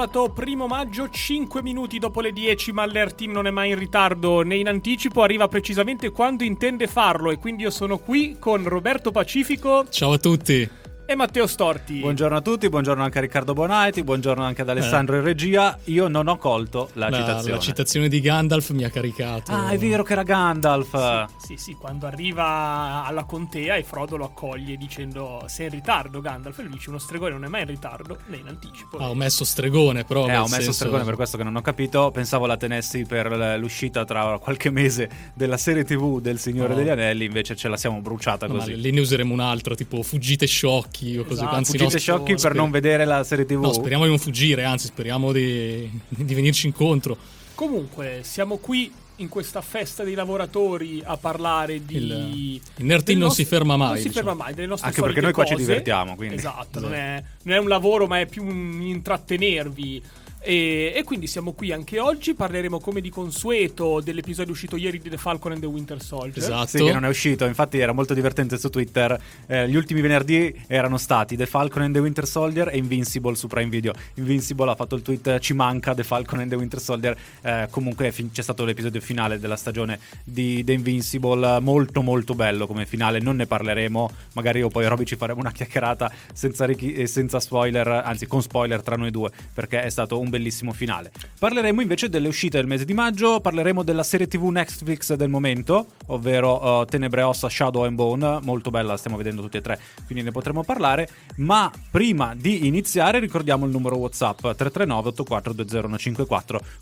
sabato 1 maggio, 5 minuti dopo le 10, ma l'Air non è mai in ritardo né in anticipo, arriva precisamente quando intende farlo e quindi io sono qui con Roberto Pacifico. Ciao a tutti e Matteo Storti. Buongiorno a tutti, buongiorno anche a Riccardo Bonaiti, buongiorno anche ad Alessandro eh. in regia. Io non ho colto la, la, citazione. La citazione di Gandalf mi ha caricato. Ah, è vero che era Gandalf. Sì, sì, sì, quando arriva alla contea e Frodo lo accoglie dicendo sei in ritardo Gandalf e lui dice uno stregone non è mai in ritardo né in anticipo. Ah, ho messo stregone però. Eh, ho messo senso... stregone per questo che non ho capito. Pensavo la tenessi per l'uscita tra qualche mese della serie tv del Signore no. degli Anelli, invece ce la siamo bruciata no, così. lì ne useremo un'altra, tipo fuggite sciocchi o così. Esatto. Anzi, fuggite sciocchi per non vedere la serie TV. No, speriamo di non fuggire, anzi, speriamo di, di venirci incontro. Comunque, siamo qui in questa festa dei lavoratori a parlare di. Il, il Nertin non si ferma mai. Non si diciamo. ferma mai, delle nostre Anche perché noi qua cose. ci divertiamo. Quindi. Esatto, esatto. Non, è, non, è, un lavoro, ma è più un intrattenervi. E, e, quindi siamo qui anche oggi. Parleremo come di consueto dell'episodio uscito ieri di The Falcon and the Winter Soldier. Esatto. Sì, che non è uscito. Infatti, era molto divertente su Twitter. Eh, gli ultimi venerdì erano stati The Falcon and the Winter Soldier e Invincible su Prime Video. Invincible ha fatto il tweet: Ci manca The Falcon and the Winter Soldier. Eh, comunque, fin- c'è stato l'episodio finale della stagione di The Invincible. Molto, molto bello come finale. Non ne parleremo. Magari io poi Roby ci faremo una chiacchierata senza, richi- senza spoiler, anzi, con spoiler tra noi due, perché è stato un bellissimo finale. Parleremo invece delle uscite del mese di maggio, parleremo della serie TV Netflix del momento, ovvero uh, Tenebre Ossa, Shadow and Bone, molto bella, stiamo vedendo tutti e tre, quindi ne potremo parlare, ma prima di iniziare ricordiamo il numero WhatsApp 339 8420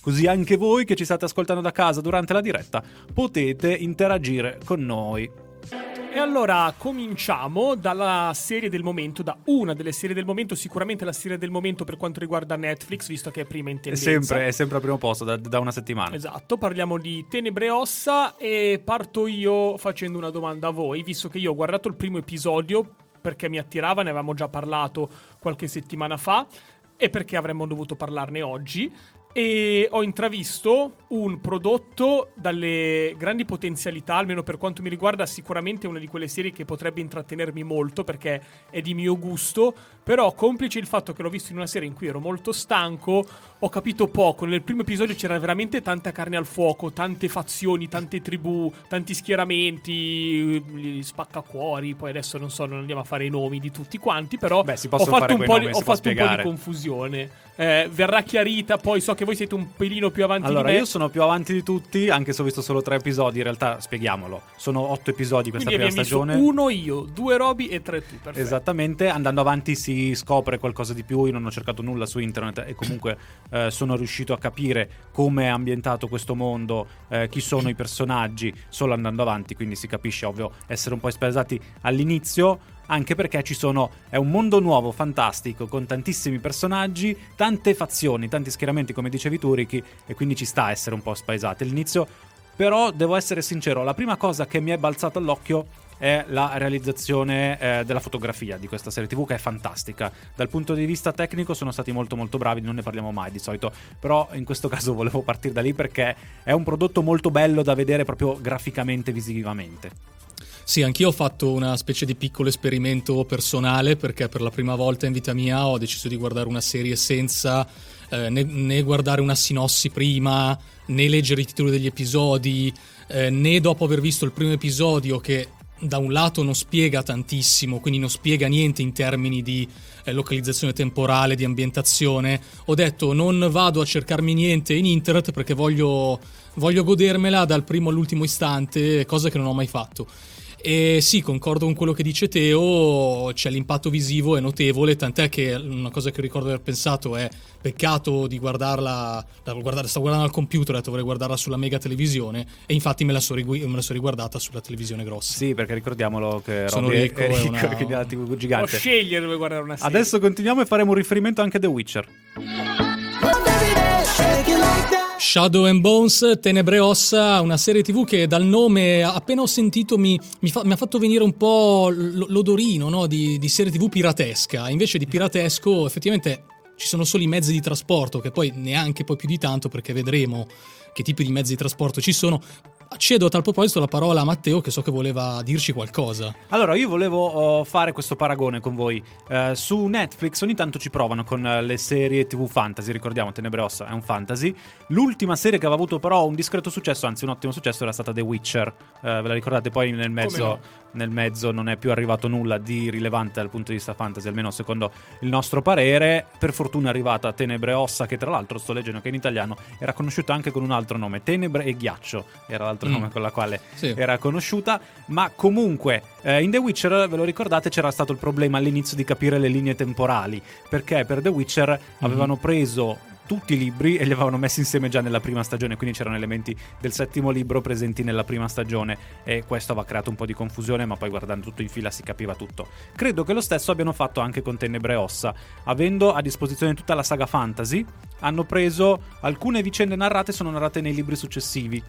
così anche voi che ci state ascoltando da casa durante la diretta potete interagire con noi. E allora cominciamo dalla serie del momento, da una delle serie del momento, sicuramente la serie del momento per quanto riguarda Netflix, visto che è prima in tendenza. È sempre, è sempre al primo posto, da, da una settimana. Esatto, parliamo di Tenebre Ossa e parto io facendo una domanda a voi, visto che io ho guardato il primo episodio perché mi attirava, ne avevamo già parlato qualche settimana fa e perché avremmo dovuto parlarne oggi e ho intravisto un prodotto dalle grandi potenzialità, almeno per quanto mi riguarda, sicuramente una di quelle serie che potrebbe intrattenermi molto perché è di mio gusto, però complice il fatto che l'ho visto in una serie in cui ero molto stanco, ho capito poco, nel primo episodio c'era veramente tanta carne al fuoco, tante fazioni, tante tribù, tanti schieramenti, spaccacuori, poi adesso non so, non andiamo a fare i nomi di tutti quanti, però Beh, ho fatto, un po', di, ho fatto un po' di confusione. Eh, verrà chiarita, poi so che voi siete un pelino più avanti allora, di me. io sono più avanti di tutti, anche se ho visto solo tre episodi. In realtà, spieghiamolo, sono otto episodi questa Quindi prima stagione. Uno io, due Roby e tre tu. Perfetto. Esattamente. Andando avanti si scopre qualcosa di più. Io non ho cercato nulla su internet e comunque eh, sono riuscito a capire come è ambientato questo mondo, eh, chi sono i personaggi, solo andando avanti. Quindi si capisce, ovvio, essere un po' spesati all'inizio anche perché ci sono è un mondo nuovo, fantastico, con tantissimi personaggi, tante fazioni, tanti schieramenti, come dicevi tu, Ricky, e quindi ci sta a essere un po' spaesati. All'inizio, però, devo essere sincero, la prima cosa che mi è balzata all'occhio è la realizzazione eh, della fotografia di questa serie TV che è fantastica. Dal punto di vista tecnico sono stati molto molto bravi, non ne parliamo mai di solito, però in questo caso volevo partire da lì perché è un prodotto molto bello da vedere proprio graficamente, visivamente. Sì, anch'io ho fatto una specie di piccolo esperimento personale perché per la prima volta in vita mia ho deciso di guardare una serie senza eh, né, né, guardare una sinossi prima, né leggere i titoli degli episodi, eh, né dopo aver visto il primo episodio che da un lato non spiega tantissimo, quindi non spiega niente in termini di eh, localizzazione temporale, di ambientazione, ho detto non vado a cercarmi niente in internet perché voglio, voglio godermela dal primo all'ultimo istante, cosa che non ho mai fatto. E sì, concordo con quello che dice Teo, c'è l'impatto visivo è notevole, tant'è che una cosa che ricordo di aver pensato è peccato di guardarla, guardare, stavo guardando al computer, ho detto vorrei guardarla sulla mega televisione e infatti me la sono rigu- so riguardata sulla televisione grossa. Sì, perché ricordiamolo che sono ricco, è, ricco, quindi la TV gigante. Può scegliere dove guardare una serie. Adesso continuiamo e faremo un riferimento anche a The Witcher. Shadow and Bones, Tenebre Ossa, una serie tv che dal nome appena ho sentito mi, mi, fa, mi ha fatto venire un po' l'odorino no? di, di serie tv piratesca. Invece di piratesco effettivamente ci sono solo i mezzi di trasporto, che poi neanche poi più di tanto perché vedremo che tipi di mezzi di trasporto ci sono. Cedo a tal proposito la parola a Matteo che so che voleva dirci qualcosa. Allora, io volevo uh, fare questo paragone con voi. Uh, su Netflix ogni tanto ci provano con uh, le serie TV fantasy, ricordiamo Tenebre Ossa è un fantasy. L'ultima serie che aveva avuto però un discreto successo, anzi un ottimo successo, era stata The Witcher. ve la ricordate? Poi nel mezzo, no? nel mezzo non è più arrivato nulla di rilevante dal punto di vista fantasy, almeno secondo il nostro parere. Per fortuna è arrivata Tenebre Ossa, che tra l'altro sto leggendo che in italiano era conosciuta anche con un altro nome, Tenebre e Ghiaccio, era l'altro mm. nome con la quale sì. era conosciuta, ma comunque eh, in The Witcher, ve lo ricordate, c'era stato il problema all'inizio di capire le linee temporali, perché per The Witcher mm-hmm. avevano preso tutti i libri e li avevano messi insieme già nella prima stagione, quindi c'erano elementi del settimo libro presenti nella prima stagione e questo aveva creato un po' di confusione, ma poi guardando tutto in fila si capiva tutto. Credo che lo stesso abbiano fatto anche con Tenebre e Ossa, avendo a disposizione tutta la saga fantasy, hanno preso alcune vicende narrate sono narrate nei libri successivi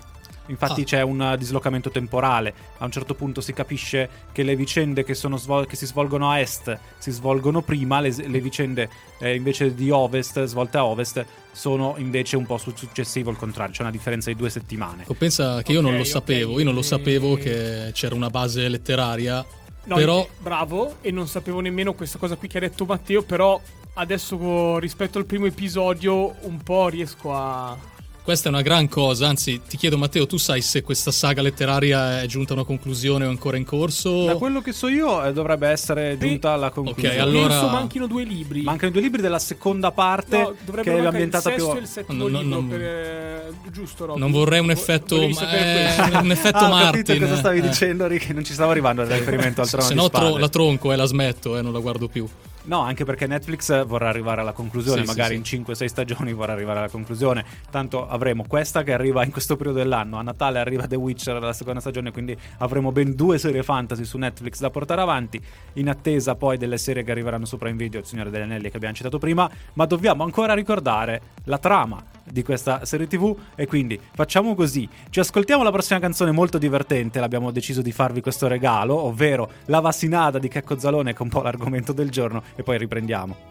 Infatti ah. c'è un dislocamento temporale. A un certo punto si capisce che le vicende che, svol- che si svolgono a est si svolgono prima, le, le vicende eh, invece di ovest, svolte a ovest, sono invece un po' sul successivo, il contrario. C'è una differenza di due settimane. O pensa che io okay, non lo sapevo. Okay. Io non lo sapevo che c'era una base letteraria. No, però... bravo, e non sapevo nemmeno questa cosa qui che ha detto Matteo, però adesso rispetto al primo episodio un po' riesco a, questa è una gran cosa, anzi ti chiedo Matteo, tu sai se questa saga letteraria è giunta a una conclusione o ancora in corso? Da quello che so io eh, dovrebbe essere giunta alla conclusione. Ok, allora... Penso manchino due libri. Mancano due libri della seconda parte no, che è ambientata più... Il e il settimo no, no, libro non... per... Eh, giusto, Robby. Non vorrei un effetto... Ma... Eh, un effetto ah, Martin. capito cosa stavi eh. dicendo, Rick, non ci stavo arrivando al riferimento al trono Se no tro- la tronco e la smetto e non la guardo più. No, anche perché Netflix vorrà arrivare alla conclusione, sì, magari sì, in 5-6 stagioni vorrà arrivare alla conclusione. Tanto avremo questa che arriva in questo periodo dell'anno, a Natale arriva The Witcher la seconda stagione, quindi avremo ben due serie fantasy su Netflix da portare avanti, in attesa poi delle serie che arriveranno su Prime Video, Il Signore degli Anelli che abbiamo citato prima, ma dobbiamo ancora ricordare la trama di questa serie TV e quindi facciamo così, ci ascoltiamo la prossima canzone molto divertente, l'abbiamo deciso di farvi questo regalo, ovvero La Vassinada di Checco Zalone che è un po' l'argomento del giorno e poi riprendiamo.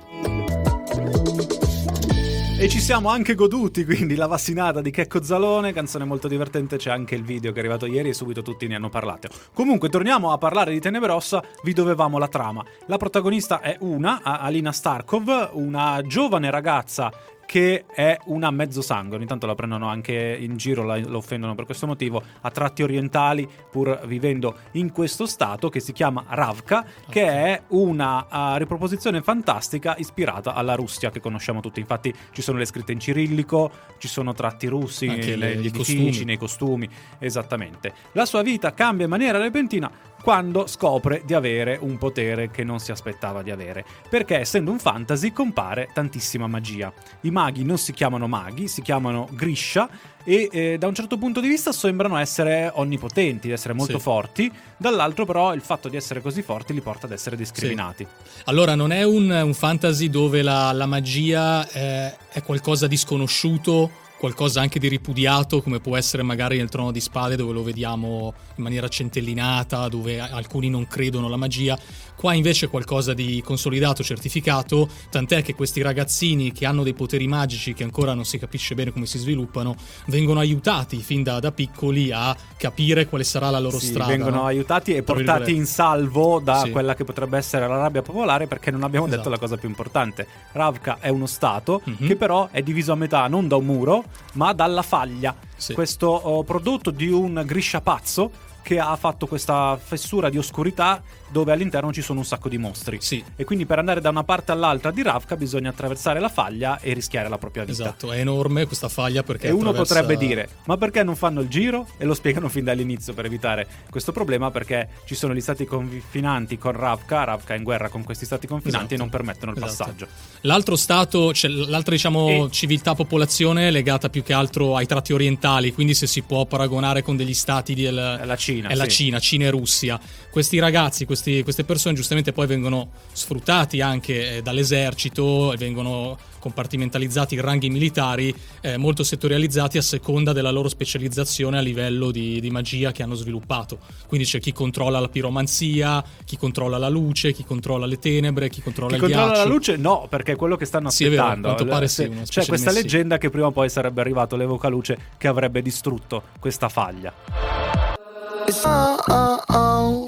E ci siamo anche goduti, quindi la vassinata di Checco Zalone, canzone molto divertente, c'è anche il video che è arrivato ieri e subito tutti ne hanno parlato. Comunque torniamo a parlare di Tenebrossa, vi dovevamo la trama. La protagonista è una, Alina Starkov, una giovane ragazza che è una mezzo sangue. Ogni tanto la prendono anche in giro, la, la, offendono per questo motivo. A tratti orientali, pur vivendo in questo stato, che si chiama Ravka, che è una uh, riproposizione fantastica ispirata alla Russia che conosciamo tutti. Infatti, ci sono le scritte in cirillico, ci sono tratti russi anche negli edifici, costumi. nei costumi. Esattamente. La sua vita cambia in maniera repentina quando scopre di avere un potere che non si aspettava di avere. Perché essendo un fantasy compare tantissima magia. I maghi non si chiamano maghi, si chiamano Grisha e eh, da un certo punto di vista sembrano essere onnipotenti, di essere molto sì. forti, dall'altro però il fatto di essere così forti li porta ad essere discriminati. Sì. Allora non è un, un fantasy dove la, la magia è, è qualcosa di sconosciuto qualcosa anche di ripudiato, come può essere magari nel Trono di Spade, dove lo vediamo in maniera centellinata, dove alcuni non credono alla magia. Qua invece è qualcosa di consolidato, certificato, tant'è che questi ragazzini che hanno dei poteri magici, che ancora non si capisce bene come si sviluppano, vengono aiutati fin da, da piccoli a capire quale sarà la loro sì, strada. Vengono no? aiutati e portati in salvo da sì. quella che potrebbe essere la rabbia popolare, perché non abbiamo esatto. detto la cosa più importante. Ravka è uno stato mm-hmm. che però è diviso a metà non da un muro, ma dalla faglia. Sì. Questo oh, prodotto di un Griscia pazzo che ha fatto questa fessura di oscurità dove all'interno ci sono un sacco di mostri. Sì. E quindi per andare da una parte all'altra di Ravka bisogna attraversare la faglia e rischiare la propria vita. Esatto, è enorme questa faglia perché... E uno potrebbe dire, ma perché non fanno il giro? E lo spiegano fin dall'inizio per evitare questo problema perché ci sono gli stati confinanti con Ravka, Ravka è in guerra con questi stati confinanti esatto. e non permettono il esatto. passaggio. L'altro stato, cioè l'altra diciamo e... civiltà popolazione è legata più che altro ai tratti orientali, quindi se si può paragonare con degli stati del... La Cina. È la sì. Cina, Cina e Russia. Questi ragazzi, questi questi- queste persone giustamente poi vengono sfruttati anche eh, dall'esercito, e vengono compartimentalizzati in ranghi militari eh, molto settorializzati a seconda della loro specializzazione a livello di, di magia che hanno sviluppato. Quindi c'è chi controlla la piromanzia, chi controlla la luce, chi controlla le tenebre, chi controlla Chi il controlla ghiaccio. la luce? No, perché è quello che stanno Sì, è vero, aspettando. pare sì, C'è questa leggenda che prima o poi sarebbe arrivato l'evocaluce che avrebbe distrutto questa faglia.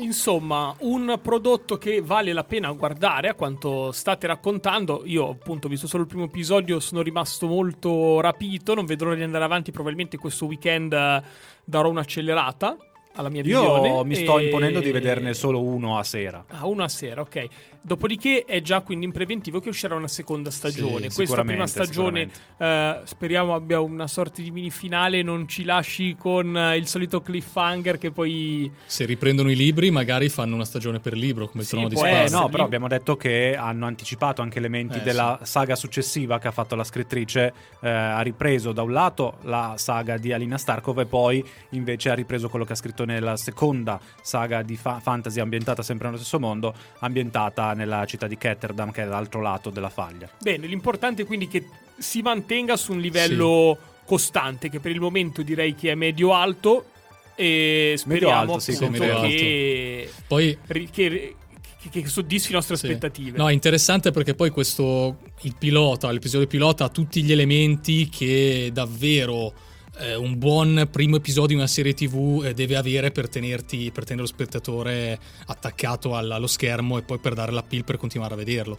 Insomma, un prodotto che vale la pena guardare a quanto state raccontando. Io, appunto, ho visto solo il primo episodio, sono rimasto molto rapito. Non vedrò di andare avanti. Probabilmente questo weekend eh, darò un'accelerata alla mia visione. Io mi sto e- imponendo di vederne solo uno a sera. Ah, una sera, ok. Dopodiché è già quindi in preventivo che uscirà una seconda stagione. Questa prima stagione eh, speriamo abbia una sorta di mini finale, non ci lasci con eh, il solito cliffhanger che poi... Se riprendono i libri, magari fanno una stagione per libro, come il Sì, trono di spade. Eh, no, però abbiamo detto che hanno anticipato anche elementi Eh, della saga successiva che ha fatto la scrittrice. Eh, ha ripreso da un lato la saga di Alina Starkov e poi invece ha ripreso quello che ha scritto nella seconda saga di fa- fantasy ambientata sempre nello stesso mondo, ambientata nella città di Ketterdam, che è dall'altro lato della faglia. Bene, l'importante è quindi che si mantenga su un livello costante, che per il momento direi che è medio-alto e speriamo Medio-alto, sì, sì, che, Poi ri- che, che- che soddisfi le nostre Sì. aspettative. No, è interessante perché poi questo il pilota, l'episodio pilota ha tutti gli elementi che davvero eh, un buon primo episodio di una serie TV eh, deve avere per tenerti per tenere lo spettatore attaccato al- allo schermo e poi per dare la pill per continuare a vederlo.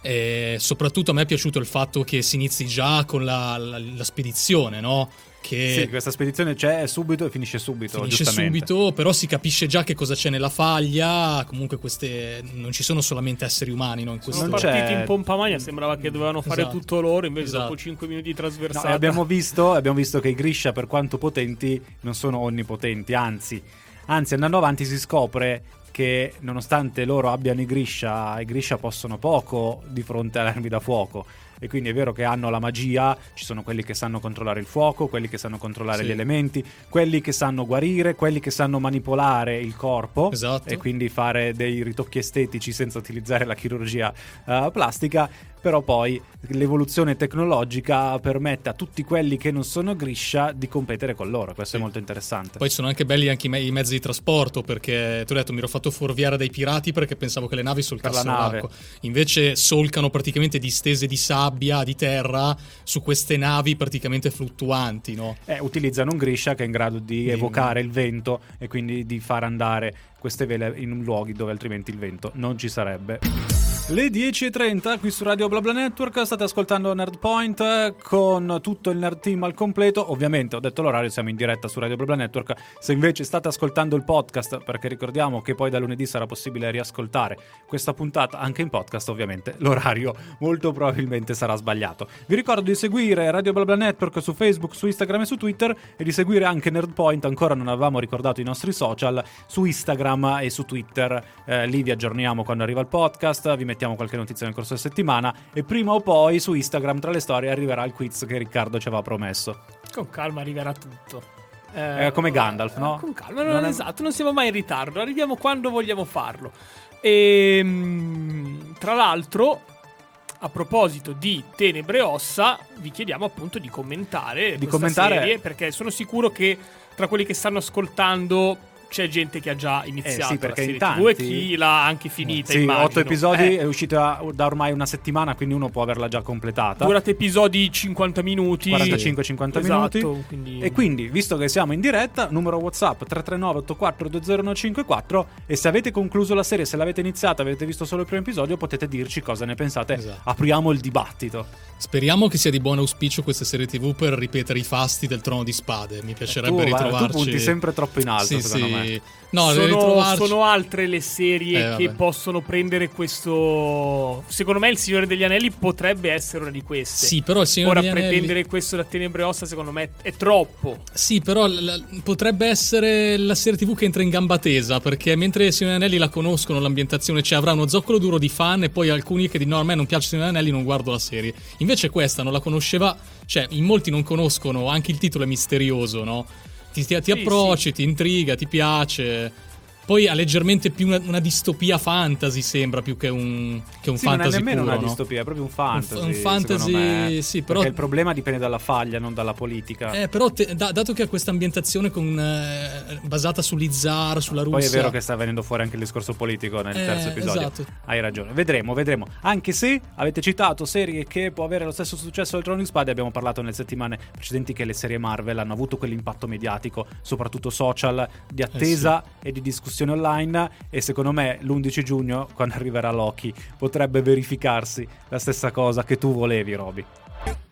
E soprattutto a me è piaciuto il fatto che si inizi già con la, la- la spedizione, no? Che Sì, questa spedizione c'è subito e finisce subito. finisce subito, però si capisce già che cosa c'è nella faglia. Comunque, queste non ci sono solamente esseri umani, no? In questo Sono Non partiti c'è- in pompa magna, sembrava che dovevano fare Esatto. tutto loro, invece Esatto. dopo 5 minuti di No, trasversata... e abbiamo, visto, abbiamo visto che i Grisha, per quanto potenti, non sono onnipotenti, anzi, anzi, andando avanti si scopre che nonostante loro abbiano i Grisha, i Grisha possono poco di fronte alle armi da fuoco. E quindi è vero che hanno la magia, ci sono quelli che sanno controllare il fuoco, quelli che sanno controllare Sì. gli elementi, quelli che sanno guarire, quelli che sanno manipolare il corpo Esatto. e quindi fare dei ritocchi estetici senza utilizzare la chirurgia eh, plastica, però poi l'evoluzione tecnologica permette a tutti quelli che non sono Grisha di competere con loro, questo Sì. è molto interessante. Poi sono anche belli anche i, me- i mezzi di trasporto perché ti ho detto mi ero fatto fuorviare dai pirati perché pensavo che le navi solcassero la nave. l'acqua. Invece solcano praticamente distese di sabbia, di terra su queste navi praticamente fluttuanti, no? Eh, utilizzano un Grisha che è in grado di Di- evocare il vento e quindi di far andare queste vele in luoghi dove altrimenti il vento non ci sarebbe. Le 10.30 qui su Radio BlaBla Network state ascoltando Nerdpoint eh, con tutto il Nerd Team al completo. Ovviamente ho detto l'orario, siamo in diretta su Radio BlaBla Network. Se invece state ascoltando il podcast, perché ricordiamo che poi da lunedì sarà possibile riascoltare questa puntata anche in podcast, ovviamente l'orario molto probabilmente sarà sbagliato. Vi ricordo di seguire Radio BlaBla Network su Facebook, su Instagram e su Twitter e di seguire anche Nerdpoint, ancora non avevamo ricordato i nostri social, su Instagram e su Twitter. Eh, lì vi aggiorniamo quando arriva il podcast, vi mettiamo qualche notizia nel corso della settimana e prima o poi su Instagram tra le storie arriverà il quiz che Riccardo ci aveva promesso. Con calma arriverà tutto. Eh, come Gandalf, no? Con calma, Non non è- esatto, non siamo mai in ritardo, arriviamo quando vogliamo farlo. E tra l'altro, a proposito di Tenebre Ossa, vi chiediamo appunto di commentare Di commentare- serie, perché sono sicuro che tra quelli che stanno ascoltando c'è gente che ha già iniziato Eh sì, perché la in serie TV e tanti- chi l'ha anche finita, Sì, immagino. otto episodi, Eh, è uscita da ormai una settimana, quindi uno può averla già completata. durate episodi 50 minuti 45-50 Esatto, minuti. quindi- E quindi, visto che siamo in diretta, numero WhatsApp 339 84 20154 e se avete concluso la serie, se l'avete iniziata, avete visto solo il primo episodio, potete dirci cosa ne pensate. Esatto. Apriamo il dibattito. Speriamo che sia di buon auspicio questa serie TV per ripetere i fasti del trono di spade. Mi piacerebbe tu, ritrovarci. tu punti sempre troppo in alto, Sì, secondo sì. me. No, sono, sono altre le serie Eh, che possono prendere questo. Secondo me, Il Signore degli Anelli potrebbe essere una di queste. Sì, però il Signore Ora, degli Anelli- pretendere questo da Tenebre Ossa, secondo me, è troppo. Sì, però l- l- potrebbe essere la serie TV che entra in gamba tesa, perché mentre i Signore degli Anelli la conoscono, l'ambientazione, cioè avrà uno zoccolo duro di fan e poi alcuni che dicono no, a me non piace il Signore degli Anelli, non guardo la serie. Invece questa non la conosceva, cioè in molti non conoscono, anche il titolo è misterioso, no? Ti, ti- ti Sì, approcci, ti intriga, ti piace. Poi ha leggermente più una, una distopia fantasy, sembra più che un, che un Sì, fantasy non è nemmeno puro, una no? distopia, è proprio un fantasy. Un fantasy, secondo me. sì, però- Perché il problema dipende dalla faglia, non dalla politica. Eh, però te- da- dato che ha questa ambientazione con, eh, basata sull'Izar, sulla Russia... Poi è vero che sta venendo fuori anche il discorso politico nel Eh, terzo episodio. esatto. Hai ragione. Vedremo, vedremo. Anche se avete citato serie che può avere lo stesso successo del Trono di Spade, abbiamo parlato nelle settimane precedenti che le serie Marvel hanno avuto quell'impatto mediatico, soprattutto social, di attesa e di discussione online. E secondo me l'11 giugno, quando arriverà Loki, potrebbe verificarsi la stessa cosa che tu volevi, Roby.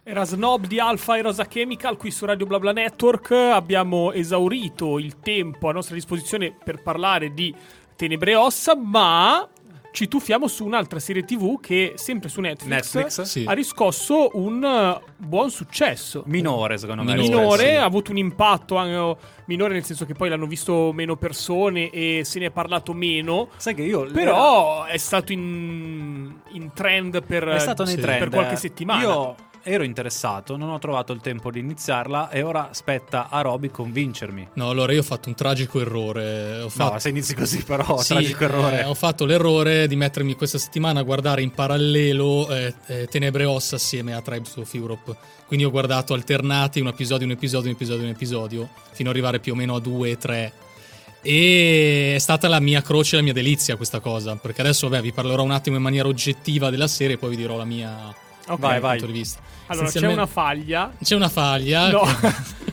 Era Snob di Alpha e Rosa Chemical qui su Radio BlaBla Network. Abbiamo esaurito il tempo a nostra disposizione per parlare di Tenebre Ossa, ma ci tuffiamo su un'altra serie TV che sempre su Netflix, Netflix? Sì. ha riscosso un eh, buon successo. Minore, secondo me. Minore, minore, sì. ha avuto un impatto anche minore nel senso che poi l'hanno visto meno persone e se ne è parlato meno. Sai che io Però è stato in, in trend per, È stato nei Sì. trend. per qualche settimana. Io ero interessato, non ho trovato il tempo di iniziarla e ora spetta a Roby convincermi. No, allora io ho fatto un tragico errore. Ho fatto... No, se inizi così però, Sì, tragico errore. eh, ho fatto l'errore di mettermi questa settimana a guardare in parallelo eh, eh, Tenebre Ossa assieme a Tribes of Europe. Quindi ho guardato alternati un episodio, un episodio, un episodio, un episodio, fino ad arrivare più o meno a due, tre. E è stata la mia croce, la mia delizia questa cosa. Perché adesso, vabbè, vi parlerò un attimo in maniera oggettiva della serie e poi vi dirò la mia Ok. Vai, vai. punto di vista. Allora, c'è Essenzialmente- una faglia. C'è una faglia. No.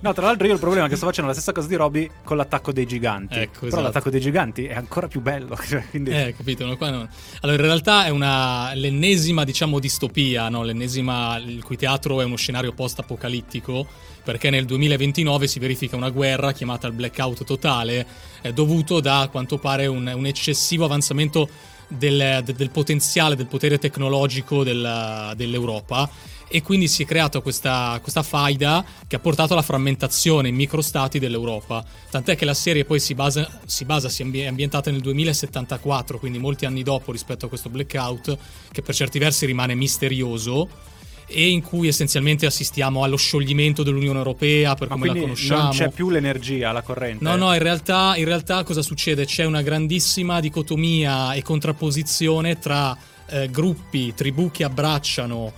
No, tra l'altro io il problema è che sto facendo la stessa cosa di Roby con l'attacco dei giganti. Ecco, Però esatto. l'attacco dei giganti è ancora più bello. cioè, quindi... Eh, capito? no, qua no. Allora, in realtà è una, l'ennesima, diciamo, distopia, no? L'ennesima, il cui teatro è uno scenario post-apocalittico, perché nel 2029 si verifica una guerra chiamata il blackout totale, eh, dovuto da, a quanto pare, un, un eccessivo avanzamento del, de- del potenziale, del potere tecnologico della- dell'Europa. E quindi si è creata questa, questa faida che ha portato alla frammentazione in microstati dell'Europa. Tant'è che la serie poi si basa, si basa, si è ambientata nel 2074, quindi molti anni dopo rispetto a questo blackout, che per certi versi rimane misterioso e in cui essenzialmente assistiamo allo scioglimento dell'Unione Europea per Ma come la conosciamo. non c'è più l'energia, la corrente. No, no, in realtà, in realtà cosa succede? C'è una grandissima dicotomia e contrapposizione tra eh, gruppi, tribù che abbracciano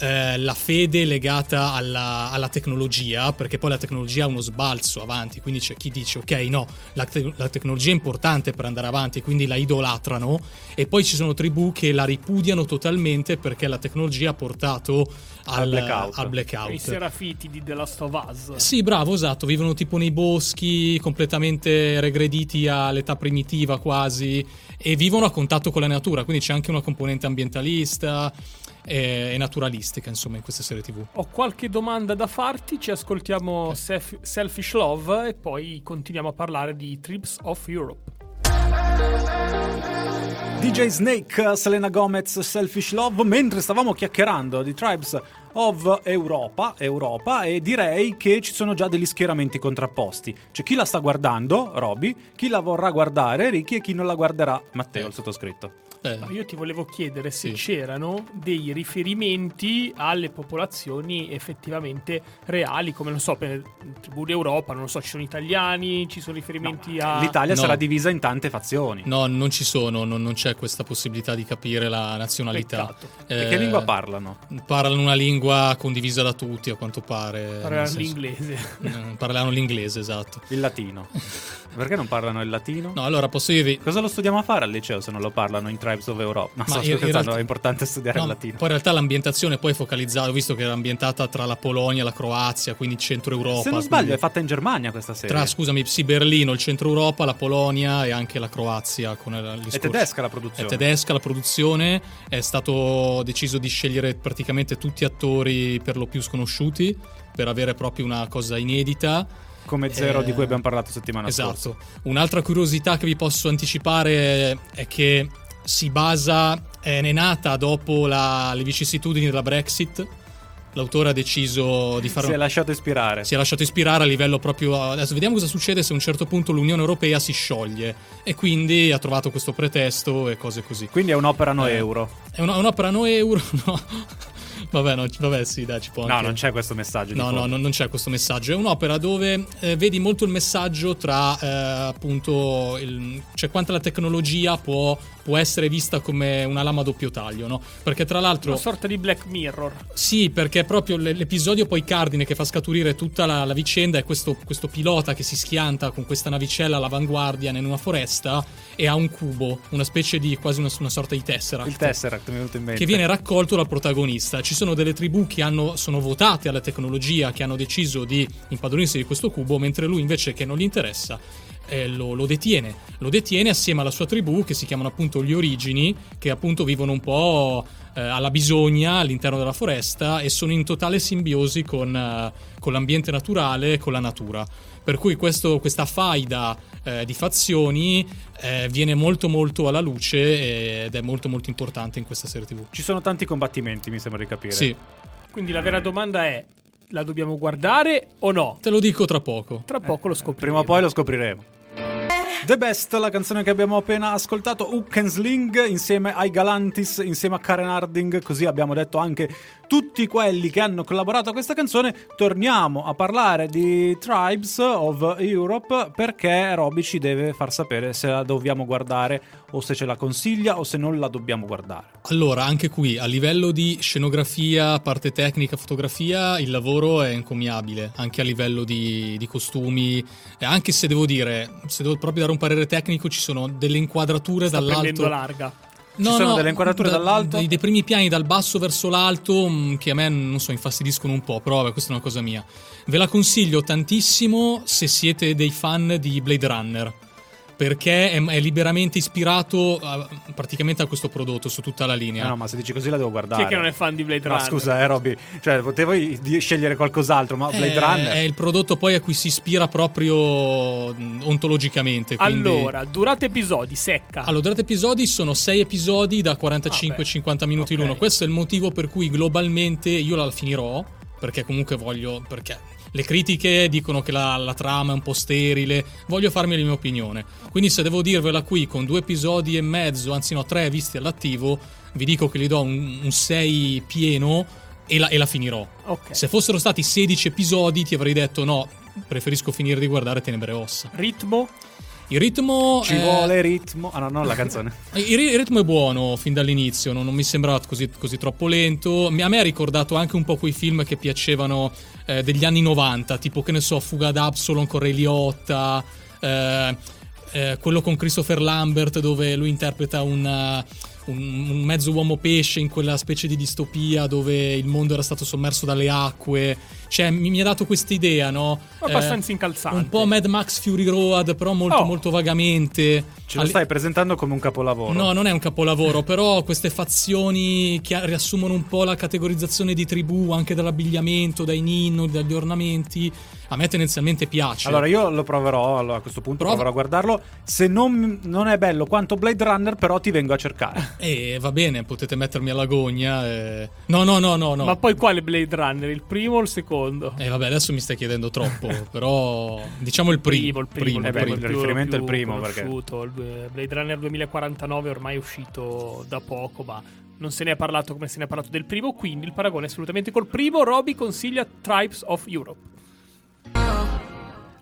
eh, la fede legata alla, alla tecnologia, perché poi la tecnologia ha uno sbalzo avanti, quindi c'è chi dice ok, no, la, te- la tecnologia è importante per andare avanti, quindi la idolatrano, e poi ci sono tribù che la ripudiano totalmente perché la tecnologia ha portato al, Al blackout. al blackout. I serafiti di The Last of Us. Sì, bravo, esatto. Vivono tipo nei boschi, completamente regrediti all'età primitiva quasi, e vivono a contatto con la natura, quindi c'è anche una componente ambientalista e, e naturalistica, insomma, in questa serie TV. Ho qualche domanda da farti, ci ascoltiamo Self- Selfish Love e poi continuiamo a parlare di Trips of Europe. DJ Snake, Selena Gomez, Selfish Love, mentre stavamo chiacchierando di Tribes of Europa, Europa, e direi che ci sono già degli schieramenti contrapposti. C'è chi la sta guardando, Roby, chi la vorrà guardare, Ricky, e chi non la guarderà, Matteo, il sottoscritto. Eh, io ti volevo chiedere se Sì. c'erano dei riferimenti alle popolazioni effettivamente reali, come non so, per tribù d'Europa, non lo so, ci sono italiani, ci sono riferimenti a... L'Italia No. sarà divisa in tante fazioni. no, non ci sono, non, non c'è questa possibilità di capire la nazionalità. Peccato. E Eh, che lingua parlano? Parlano una lingua condivisa da tutti, a quanto pare. Senso- l'inglese. Eh, Parlano l'inglese, esatto. Il latino. Perché non parlano il latino? No, allora posso dirvi, Cosa lo studiamo a fare al liceo se non lo parlano in Tribes of Europe? No, Ma sto scherzando, realtà- è importante studiare No, il latino. Poi in realtà l'ambientazione poi è focalizzata, ho visto che era ambientata tra la Polonia e la Croazia, quindi centro Europa. Se non sbaglio quindi- è fatta in Germania questa serie. Tra, scusami, sì, Berlino, il centro Europa, la Polonia e anche la Croazia. Con È tedesca la È produzione. tedesca la produzione, è stato deciso di scegliere praticamente tutti attori per lo più sconosciuti per avere proprio una cosa inedita. Come Zero Eh, di cui abbiamo parlato settimana scorsa. Esatto. Un'altra curiosità che vi posso anticipare è che si basa, è nata dopo la- le vicissitudini della Brexit. L'autore ha deciso di fare Si è lasciato ispirare. si è lasciato ispirare a livello proprio. Adesso vediamo cosa succede se a un certo punto l'Unione Europea si scioglie. E quindi ha trovato questo pretesto e cose così. Quindi è un'opera no Eh. euro. È un'opera no euro, no. Vabbè, no, vabbè, sì, dai, ci può No, anche... non c'è questo messaggio. No, no, no, non c'è questo messaggio. È un'opera dove eh, vedi molto il messaggio tra eh, appunto il- cioè quanto la tecnologia può, può essere vista come una lama a doppio taglio, no? Perché tra l'altro Una sorta di Black Mirror. sì, perché è proprio l'episodio poi cardine che fa scaturire tutta la, la vicenda è questo, questo pilota che si schianta con questa navicella all'avanguardia in una foresta e ha un cubo, una specie di quasi una, una sorta di tessera. Il Tesseract mi è venuto in mente. che viene raccolto dal protagonista. Ci sono delle tribù che hanno- sono votate alla tecnologia, che hanno deciso di impadronirsi di questo cubo, mentre lui invece che non gli interessa eh, lo, lo detiene. Lo detiene assieme alla sua tribù, che si chiamano appunto gli origini, che appunto vivono un po' eh, alla bisogna all'interno della foresta e sono in totale simbiosi con, eh, con l'ambiente naturale e con la natura. Per cui questo- questa faida eh, di fazioni eh, viene molto molto alla luce eh, ed è molto molto importante in questa serie tv. Ci sono tanti combattimenti, mi sembra di capire. Sì, Quindi la vera domanda è: la dobbiamo guardare o no? te lo dico tra poco. Tra poco lo scopriremo. Prima o poi lo scopriremo. The Best, la canzone che abbiamo appena ascoltato, Hook and Sling insieme ai Galantis, insieme a Karen Harding, così abbiamo detto anche tutti quelli che hanno collaborato a questa canzone. Torniamo a parlare di Tribes of Europe perché Roby ci deve far sapere se la dobbiamo guardare o se ce la consiglia o se non la dobbiamo guardare. Allora, anche qui a livello di scenografia, parte tecnica, fotografia, il lavoro è encomiabile, anche a livello di, di costumi, e anche se devo dire, se devo proprio dare un parere tecnico, ci sono delle inquadrature Sta dall'alto. larga. No, sono no, delle inquadrature da- dall'alto? Dei, dei primi piani dal basso verso l'alto mh, che a me, non so, infastidiscono un po', però vabbè, questa è una cosa mia. Ve la consiglio tantissimo se siete dei fan di Blade Runner. Perché è, è liberamente ispirato a- praticamente a questo prodotto su tutta la linea. Eh no, ma se dici così la devo Chi guardare. è che non è fan di Blade Ma Runner? scusa, eh, Roby. Cioè, potevo di- scegliere qualcos'altro, ma Blade Eh, Runner. È il prodotto poi a cui si ispira proprio mh, ontologicamente. quindi- Allora, durate episodi, secca. Allora, durante episodi sono 6 episodi da Ah, 45-50 minuti ok. l'uno. Questo è il motivo per cui globalmente io la finirò. Perché comunque voglio. Perché le critiche dicono che la, la trama è un po' sterile. Voglio farmi la mia opinione. Quindi, se devo dirvela qui con due episodi e mezzo, anzi no, tre visti all'attivo, vi dico che gli do un, un 6 pieno e la, e la finirò. Ok. Se fossero stati 16 episodi, ti avrei detto no. Preferisco finire di guardare Tenebre e Ossa. Ritmo? Il ritmo. Ci è- vuole ritmo. Ah, no, non la canzone. il ri- il ritmo è buono fin dall'inizio, non, non mi sembra così, così troppo lento. A me ha ricordato anche un po' quei film che piacevano eh, degli anni 90, tipo che ne so, Fuga ad Absalon con Ray Liotta, eh, eh, quello con Christopher Lambert dove lui interpreta un, un- un mezzo uomo pesce in quella specie di distopia dove il mondo era stato sommerso dalle acque. Cioè, mi, mi ha dato questa idea, no? Abbastanza Eh, incalzante. Un po' Mad Max Fury Road, però molto, Oh. molto vagamente. Ce lo stai presentando come un capolavoro. No, non è un capolavoro, però queste fazioni che riassumono un po' la categorizzazione di tribù, anche dall'abbigliamento, dai ninno, dagli ornamenti, a me tendenzialmente piace. Allora, io lo proverò allora, a questo punto. Prova. Proverò a guardarlo. Se non, non è bello quanto Blade Runner, però ti vengo a cercare. E va bene, potete mettermi alla gogna. e- No, no, no, no, no. Ma poi quale Blade Runner? Il primo o il secondo? Eh, vabbè, adesso mi stai chiedendo troppo, però diciamo il primo. il primo, Eh il primo, il più- riferimento è il primo, perché-. Il Blade Runner 2049 ormai è uscito da poco, ma non se ne è parlato come se ne è parlato del primo, quindi il paragone è assolutamente col primo. Roby consiglia Tribes of Europe.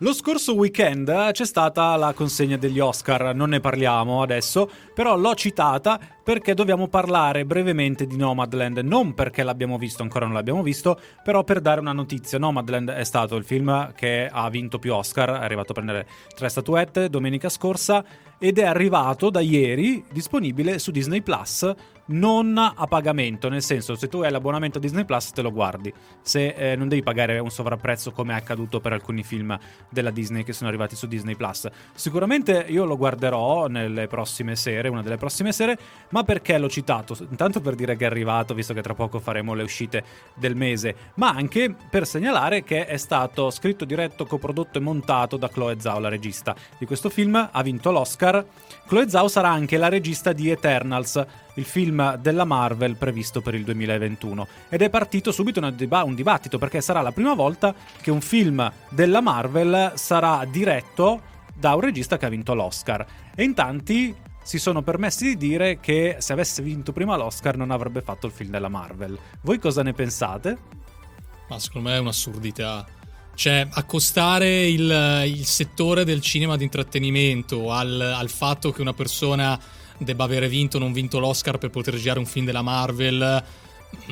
Lo scorso weekend c'è stata la consegna degli Oscar, non ne parliamo adesso, però l'ho citata perché dobbiamo parlare brevemente di Nomadland, non perché l'abbiamo visto, ancora non l'abbiamo visto, però per dare una notizia. Nomadland è stato il film che ha vinto più Oscar, è arrivato a prendere tre statuette domenica scorsa ed è arrivato da ieri disponibile su Disney Plus non a pagamento, nel senso se tu hai l'abbonamento a Disney Plus te lo guardi, se eh, non devi pagare un sovrapprezzo come è accaduto per alcuni film della Disney che sono arrivati su Disney Plus. Sicuramente io lo guarderò nelle prossime sere, una delle prossime sere, ma perché l'ho citato? Intanto per dire che è arrivato, visto che tra poco faremo le uscite del mese, ma anche per segnalare che è stato scritto, diretto, coprodotto e montato da Chloe Zhao, la regista di questo film, ha vinto l'Oscar. Chloe Zhao sarà anche la regista di Eternals, il film della Marvel previsto per il 2021. Ed è partito subito un dibattito perché sarà la prima volta che un film della Marvel sarà diretto da un regista che ha vinto l'Oscar. E in tanti si sono permessi di dire che se avesse vinto prima l'Oscar non avrebbe fatto il film della Marvel. Voi cosa ne pensate? Ma secondo me è un'assurdità. Cioè, accostare il, il settore del cinema di intrattenimento al, al, fatto che una persona debba avere vinto o non vinto l'Oscar per poter girare un film della Marvel,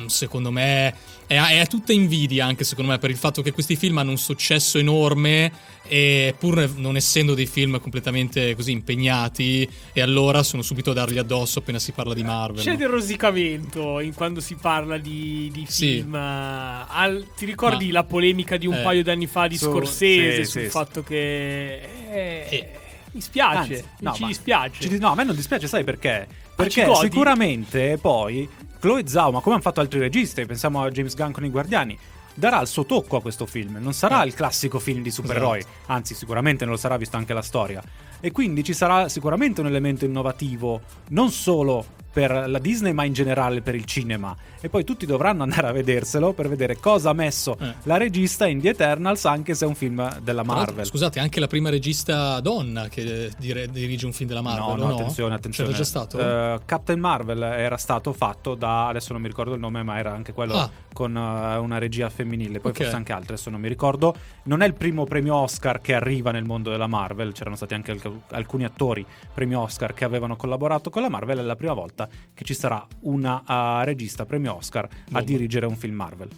secondo me è, è tutta invidia anche secondo me per il fatto che questi film hanno un successo enorme e pur non essendo dei film completamente così impegnati e allora sono subito a dargli addosso appena si parla di Marvel. C'è no? del rosicamento in quando si parla di, di film. Sì. Al, ti ricordi Ma, la polemica di un eh, paio d'anni fa di su, Scorsese sì, sul sì, fatto che... Eh, eh, mi spiace, Anzi, no, ci dispiace. Ci, no, a me non dispiace, sai perché? Perché sicuramente poi Chloe Zhao, ma come hanno fatto altri registi, pensiamo a James Gunn con i Guardiani, darà il suo tocco a questo film. Non sarà eh. il classico film di supereroi, esatto. anzi, sicuramente non lo sarà visto anche la storia. E quindi ci sarà sicuramente un elemento innovativo, non solo per la Disney, ma in generale per il cinema. E poi tutti dovranno andare a vederselo per vedere cosa ha messo eh. la regista in The Eternals, anche se è un film della Marvel. Scusate, anche la prima regista donna che dirige un film della Marvel. No, no, no? attenzione, attenzione. C'era già stato? Uh, Captain Marvel era stato fatto da, adesso non mi ricordo il nome, ma era anche quello ah. con uh, una regia femminile, poi okay. forse anche altre, adesso non mi ricordo. Non è il primo premio Oscar che arriva nel mondo della Marvel, c'erano stati anche alcuni attori premio Oscar che avevano collaborato con la Marvel, è la prima volta volta che ci sarà una uh, regista premio Oscar a dirigere un film Marvel.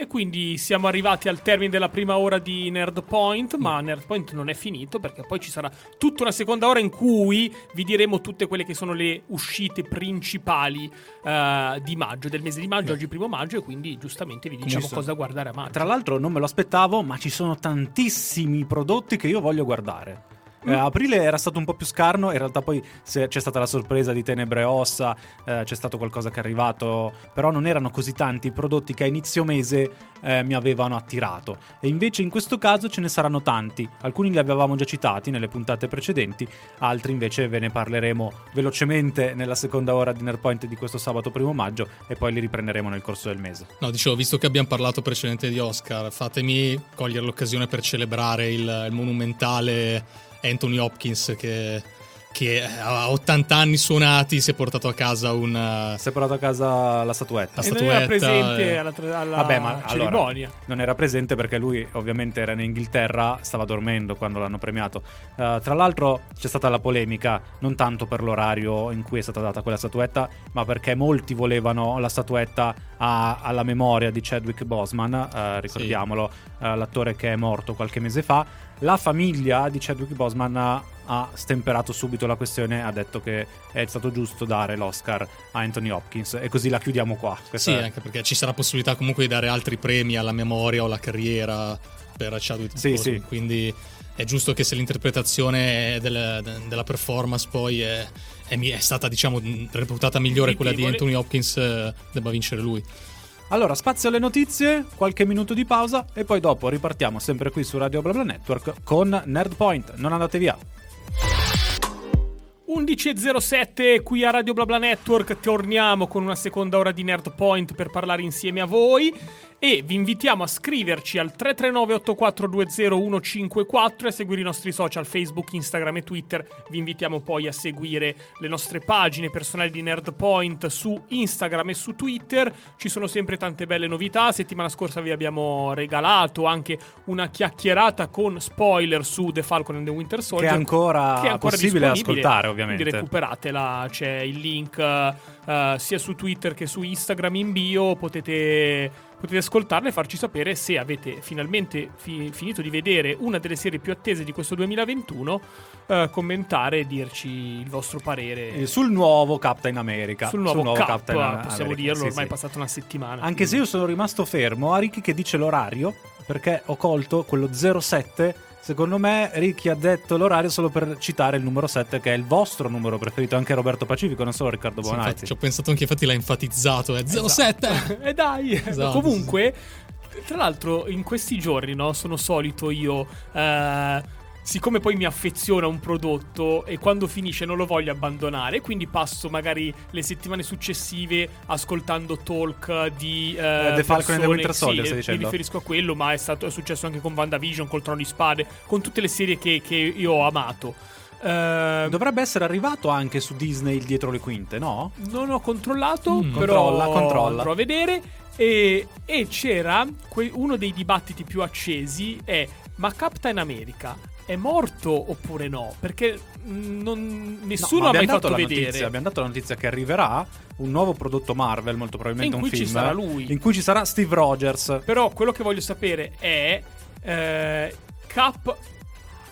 E quindi siamo arrivati al termine della prima ora di Nerd Point, ma Nerd Point non è finito perché poi ci sarà tutta una seconda ora in cui vi diremo tutte quelle che sono le uscite principali uh, di maggio, del mese di maggio, oggi primo maggio, e quindi giustamente vi diciamo cosa guardare a maggio. Tra l'altro non me lo aspettavo, ma ci sono tantissimi prodotti che io voglio guardare. Eh, aprile era stato un po' più scarno, in realtà poi c'è stata la sorpresa di Tenebre e Ossa, eh, c'è stato qualcosa che è arrivato, però non erano così tanti i prodotti che a inizio mese eh, mi avevano attirato. E invece in questo caso ce ne saranno tanti, alcuni li avevamo già citati nelle puntate precedenti, altri invece ve ne parleremo velocemente nella seconda ora di Nerpoint di questo sabato primo maggio e poi li riprenderemo nel corso del mese. No, dicevo, visto che abbiamo parlato precedentemente di Oscar, fatemi cogliere l'occasione per celebrare il, il monumentale Anthony Hopkins che, che a 80 anni suonati si è portato a casa un... Si è portato a casa la statuetta. La statuetta. Non era presente e... alla, alla Vabbè, ma cerimonia. Allora, non era presente perché lui ovviamente era in Inghilterra, stava dormendo quando l'hanno premiato. Uh, tra l'altro c'è stata la polemica, non tanto per l'orario in cui è stata data quella statuetta, ma perché molti volevano la statuetta a, alla memoria di Chadwick Boseman, uh, ricordiamolo, sì. Uh, l'attore che è morto qualche mese fa la famiglia di Chadwick Boseman ha, ha stemperato subito la questione, ha detto che è stato giusto dare l'Oscar a Anthony Hopkins e così la chiudiamo qua. Questa sì, è... anche perché ci sarà possibilità comunque di dare altri premi alla memoria o alla carriera per Chadwick sì, Boseman, sì. quindi è giusto che se l'interpretazione del, della performance poi è, è, è stata diciamo reputata migliore quella di Anthony Hopkins eh, debba vincere lui. Allora, spazio alle notizie, qualche minuto di pausa e poi dopo ripartiamo sempre qui su Radio BlaBla Network con Nerdpoint. Non andate via. 11.07 qui a Radio BlaBla Network torniamo con una seconda ora di Nerdpoint per parlare insieme a voi e vi invitiamo a scriverci al 339 8420 154 e a seguire i nostri social Facebook, Instagram e Twitter. Vi invitiamo poi a seguire le nostre pagine personali di Nerdpoint su Instagram e su Twitter. Ci sono sempre tante belle novità. Settimana scorsa vi abbiamo regalato anche una chiacchierata con spoiler su The Falcon and the Winter Soldier che è ancora, che è ancora possibile ascoltare, ovviamente. Quindi recuperatela, c'è il link uh, sia su Twitter che su Instagram in bio, potete potete ascoltarla e farci sapere se avete finalmente fi- finito di vedere una delle serie più attese di questo 2021, eh, commentare e dirci il vostro parere. Eh, sul nuovo Captain America. Sul nuovo, sul nuovo Cap, Captain America. possiamo dirlo, sì, ormai sì. è passata una settimana. Anche quindi. se io sono rimasto fermo a Ricky che dice l'orario, perché ho colto quello 07 Secondo me Ricky ha detto l'orario solo per citare il numero 7 che è il vostro numero preferito, anche Roberto Pacifico, non solo Riccardo Bonatti. Sì, ci ho pensato anche, infatti l'ha enfatizzato, è 07! Esatto. e dai! Esatto. Comunque, tra l'altro in questi giorni, no, sono solito io... Eh, siccome poi mi affeziona un prodotto e quando finisce non lo voglio abbandonare, quindi passo magari le settimane successive ascoltando talk di uh, The Falcon and the Winter Soldier, sì, mi riferisco a quello, ma è, stato, è successo anche con WandaVision, col Trono di Spade, con tutte le serie che, che io ho amato. Eh, Dovrebbe essere arrivato anche su Disney il dietro le quinte, no? non ho controllato, Mm. però Controlla, controlla. andrò a vedere. E, e c'era que- uno dei dibattiti più accesi è ma Captain America è morto oppure no? Perché mm, non- nessuno No, ha mai fatto vedere. Notizia, abbiamo dato la notizia che arriverà un nuovo prodotto Marvel, molto probabilmente In un cui ci film. sarà lui. In cui ci sarà Steve Rogers. Però quello che voglio sapere è eh, Cap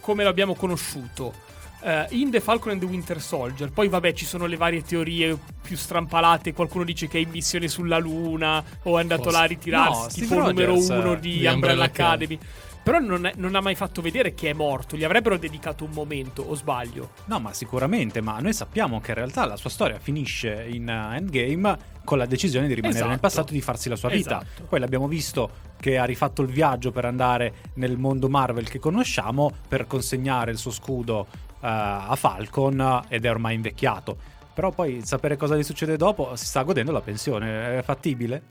come l'abbiamo conosciuto. eh, in The Falcon and the Winter Soldier, poi vabbè ci sono le varie teorie più strampalate, qualcuno dice che è in missione sulla Luna o è andato Cosa? là a ritirarsi, No, tipo Steve numero Rogers, uno di, Umbrella Umbrella Academy. Però non, è- non ha mai fatto vedere che è morto, gli avrebbero dedicato un momento, o sbaglio? No, ma sicuramente, ma noi sappiamo che in realtà la sua storia finisce in uh, Endgame con la decisione di rimanere Esatto. nel passato e di farsi la sua vita. Esatto. Poi l'abbiamo visto che ha rifatto il viaggio per andare nel mondo Marvel che conosciamo per consegnare il suo scudo uh, a Falcon ed è ormai invecchiato. Però poi sapere cosa gli succede dopo si sta godendo la pensione, è fattibile?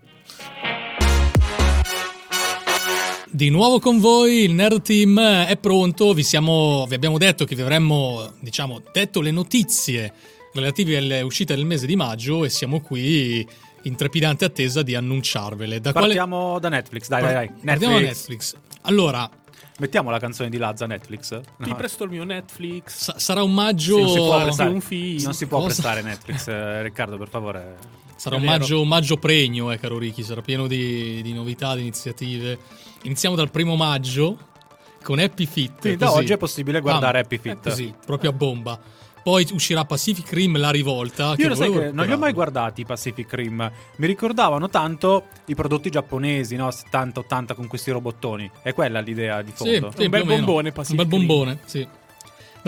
Di nuovo con voi, il Nerd Team è pronto, vi, siamo, vi abbiamo detto che vi avremmo, diciamo, detto le notizie relative alle uscite del mese di maggio e siamo qui in trepidante attesa di annunciarvele. Da quale- Partiamo da Netflix, dai, dai, dai. Partiamo da Netflix. Netflix. Allora, Mettiamo la canzone di Lazza Netflix? Ti No. presto il mio Netflix. sa- sarà un maggio... non si può Sì, prestare, un film. non si può prestare Netflix, eh, Riccardo, per favore. Sarà un maggio, un maggio pregno, eh, caro Ricky, sarà pieno di, di novità, di iniziative. Iniziamo dal primo maggio con Happy Fit. Quindi da oggi è possibile guardare Ah, Happy Fit. Così, proprio a bomba. Poi uscirà Pacific Rim La Rivolta. Io lo sai che non li ho mai guardati i Pacific Rim. Mi ricordavano tanto i prodotti giapponesi, no? 70-80 con questi robottoni. È quella l'idea di Sì, fondo. sì, Un bel bombone, Un Pacific bel Rim. bombone, sì.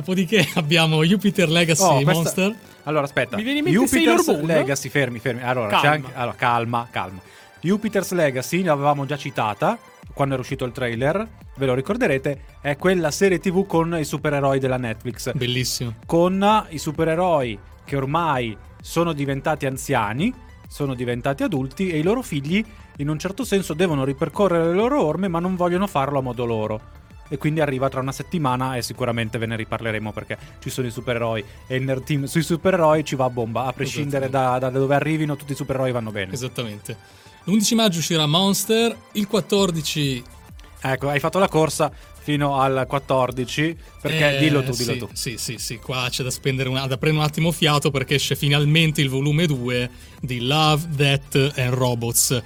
Dopodiché abbiamo Jupiter Legacy Oh, questa- Monster. Allora, aspetta. Mi viene in mente Jupiter's Moon? Legacy, fermi, fermi. Allora, Calma. c'è anche allora, calma, calma. Jupiter's Legacy l'avevamo già citata quando era uscito il trailer, ve lo ricorderete, è quella serie TV con i supereroi della Netflix. Bellissimo. con i supereroi che ormai sono diventati anziani, sono diventati adulti e i loro figli in un certo senso devono ripercorrere le loro orme ma non vogliono farlo a modo loro. E quindi arriva tra una settimana e sicuramente ve ne riparleremo perché ci sono i supereroi e il nerd team sui supereroi ci va a bomba, a prescindere da, da dove arrivino tutti i supereroi vanno bene. Esattamente. L'11 maggio uscirà Monster, il 14 Ecco, hai fatto la corsa fino al 14 perché Eh, dillo tu, dillo sì, tu. Sì, sì, sì, qua c'è da, spendere una- da prendere un attimo fiato perché esce finalmente il volume 2 di Love, Death and Robots.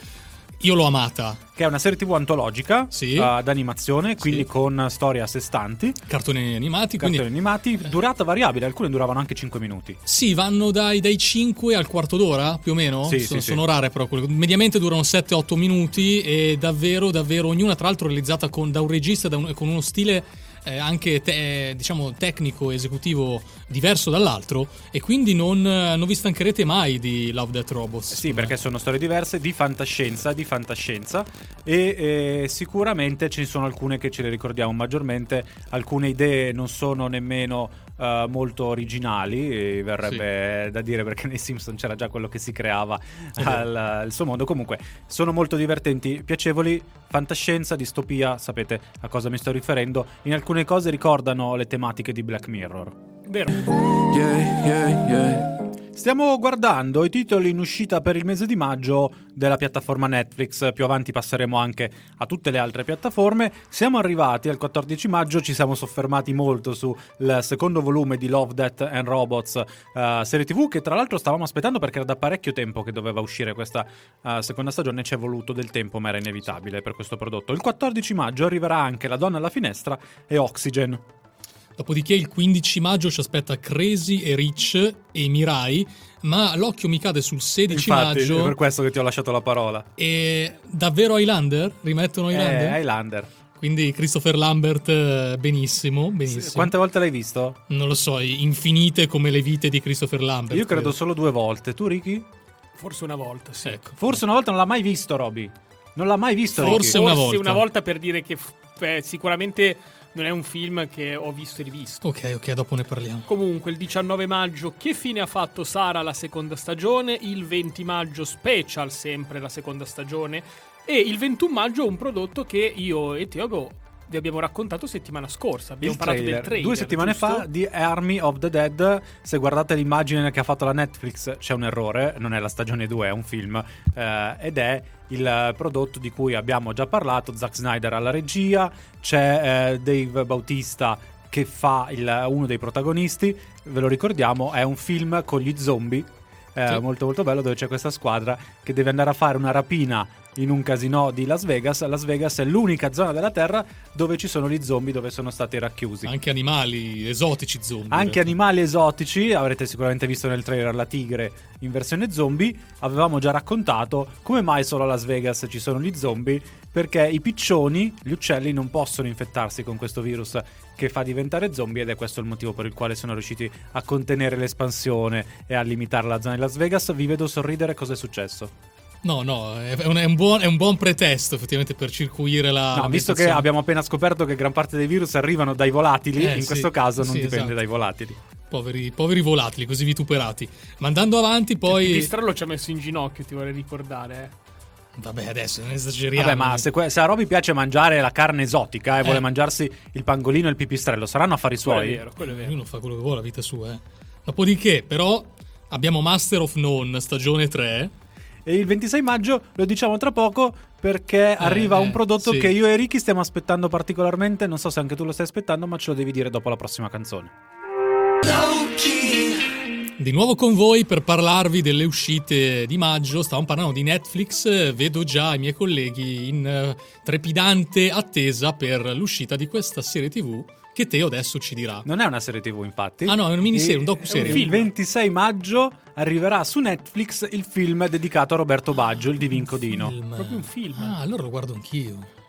Io l'ho amata. Che è una serie TV antologica Sì. uh, d'animazione, quindi Sì. con storie a sé stanti. Cartoni animati, cartoni quindi animati, durata variabile, alcune duravano anche 5 minuti. sì, vanno dai, dai 5 al quarto d'ora, più o meno. Sì, sono, sono rare però. Mediamente durano 7-8 minuti e davvero, davvero, ognuna tra l'altro realizzata con- da un regista, da un- con uno stile eh, anche te- diciamo tecnico, esecutivo diverso dall'altro e quindi non, eh, non vi stancherete mai di Love, Death Robots. Sì, perché sono storie diverse di fantascienza, di fantascienza e eh, sicuramente ce ne sono alcune che ce le ricordiamo maggiormente, alcune idee non sono nemmeno eh, molto originali, verrebbe da dire perché nei Simpson c'era già quello che si creava al, al suo mondo. Comunque, sono molto divertenti, piacevoli, fantascienza, distopia, sapete a cosa mi sto riferendo. In alcune cose ricordano le tematiche di Black Mirror. Vero? Yeah, yeah, yeah. Stiamo guardando i titoli in uscita per il mese di maggio della piattaforma Netflix, più avanti passeremo anche a tutte le altre piattaforme. Siamo arrivati al 14 maggio, ci siamo soffermati molto sul secondo volume di Love, Death and Robots, eh, serie TV che tra l'altro stavamo aspettando perché era da parecchio tempo che doveva uscire questa eh, seconda stagione, ci è voluto del tempo ma era inevitabile per questo prodotto. Il 14 maggio arriverà anche La donna alla finestra e Oxygen. Dopodiché il 15 maggio ci aspetta Crazy e Rich e Mirai, ma l'occhio mi cade sul 16 Infatti, è maggio per questo che ti ho lasciato la parola. e davvero Highlander? Rimettono Highlander? Eh, Highlander. Quindi Christopher Lambert eh, benissimo, benissimo. Quante volte l'hai visto? Non lo so, infinite come le vite di Christopher Lambert. Io credo solo due volte. Tu, Ricky? Forse una volta, sì. Ecco. Forse una volta non l'ha mai visto, Roby. Non l'ha mai visto. Forse Ricky. una Forse volta. una volta per dire che f- eh, sicuramente non è un film che ho visto e rivisto. Ok, ok, dopo ne parliamo. Comunque, il 19 maggio, che fine ha fatto Sara la seconda stagione? Il 20 maggio, special sempre la seconda stagione. E il 21 maggio, un prodotto che io e Teo vi abbiamo raccontato settimana scorsa. Abbiamo Il parlato trailer. del trailer. Due settimane giusto? fa di Army of the Dead. Se guardate l'immagine che ha fatto la Netflix, c'è un errore. Non è la stagione 2, è un film. eh, ed è il prodotto di cui abbiamo già parlato. Zack Snyder alla regia. C'è eh, Dave Bautista che fa il- uno dei protagonisti. Ve lo ricordiamo, è un film con gli zombie. eh, Sì. Molto molto bello dove c'è questa squadra che deve andare a fare una rapina in un casino di Las Vegas. Las Vegas è l'unica zona della Terra dove ci sono gli zombie, dove sono stati racchiusi. Anche animali esotici zombie. Anche animali esotici, avrete sicuramente visto nel trailer la tigre in versione zombie. Avevamo già raccontato come mai solo a Las Vegas ci sono gli zombie, perché i piccioni, gli uccelli, non possono infettarsi con questo virus che fa diventare zombie ed è questo il motivo per il quale sono riusciti a contenere l'espansione e a limitare la zona di Las Vegas. Vi vedo sorridere, cosa è successo? No, no, è è un, è un buon, è un buon pretesto effettivamente per circuire la. No, visto che abbiamo appena scoperto che gran parte dei virus arrivano dai volatili, Eh, in sì, questo caso non sì, dipende esatto. dai volatili. Poveri, poveri volatili, così vituperati. Ma andando avanti, Il poi. pipistrello ci ha messo in ginocchio, ti vorrei ricordare. eh. Vabbè, adesso non esageriamo. Vabbè, ma se, que- se a Roby piace mangiare la carne esotica e Eh. vuole mangiarsi il pangolino e il pipistrello, saranno affari Quello è suoi. vero, quello è vero. Ognuno fa quello che vuole, la vita sua, eh. Dopodiché, però, abbiamo Master of None, stagione 3. E il 26 maggio lo diciamo tra poco perché arriva eh, un prodotto sì. che io e Ricky stiamo aspettando particolarmente. Non so se anche tu lo stai aspettando, ma ce lo devi dire dopo la prossima canzone. Di nuovo con voi per parlarvi delle uscite di maggio. Stavamo parlando di Netflix. eh, Vedo già i miei colleghi in eh, trepidante attesa per l'uscita di questa serie TV che Teo adesso ci dirà. Non è una serie TV, infatti. Ah, no, è una miniserie, E- un docuserie. Il 26 maggio arriverà su Netflix il film dedicato a Roberto Baggio, il Divin Codino. Film. Proprio un film. Ah, allora lo guardo anch'io.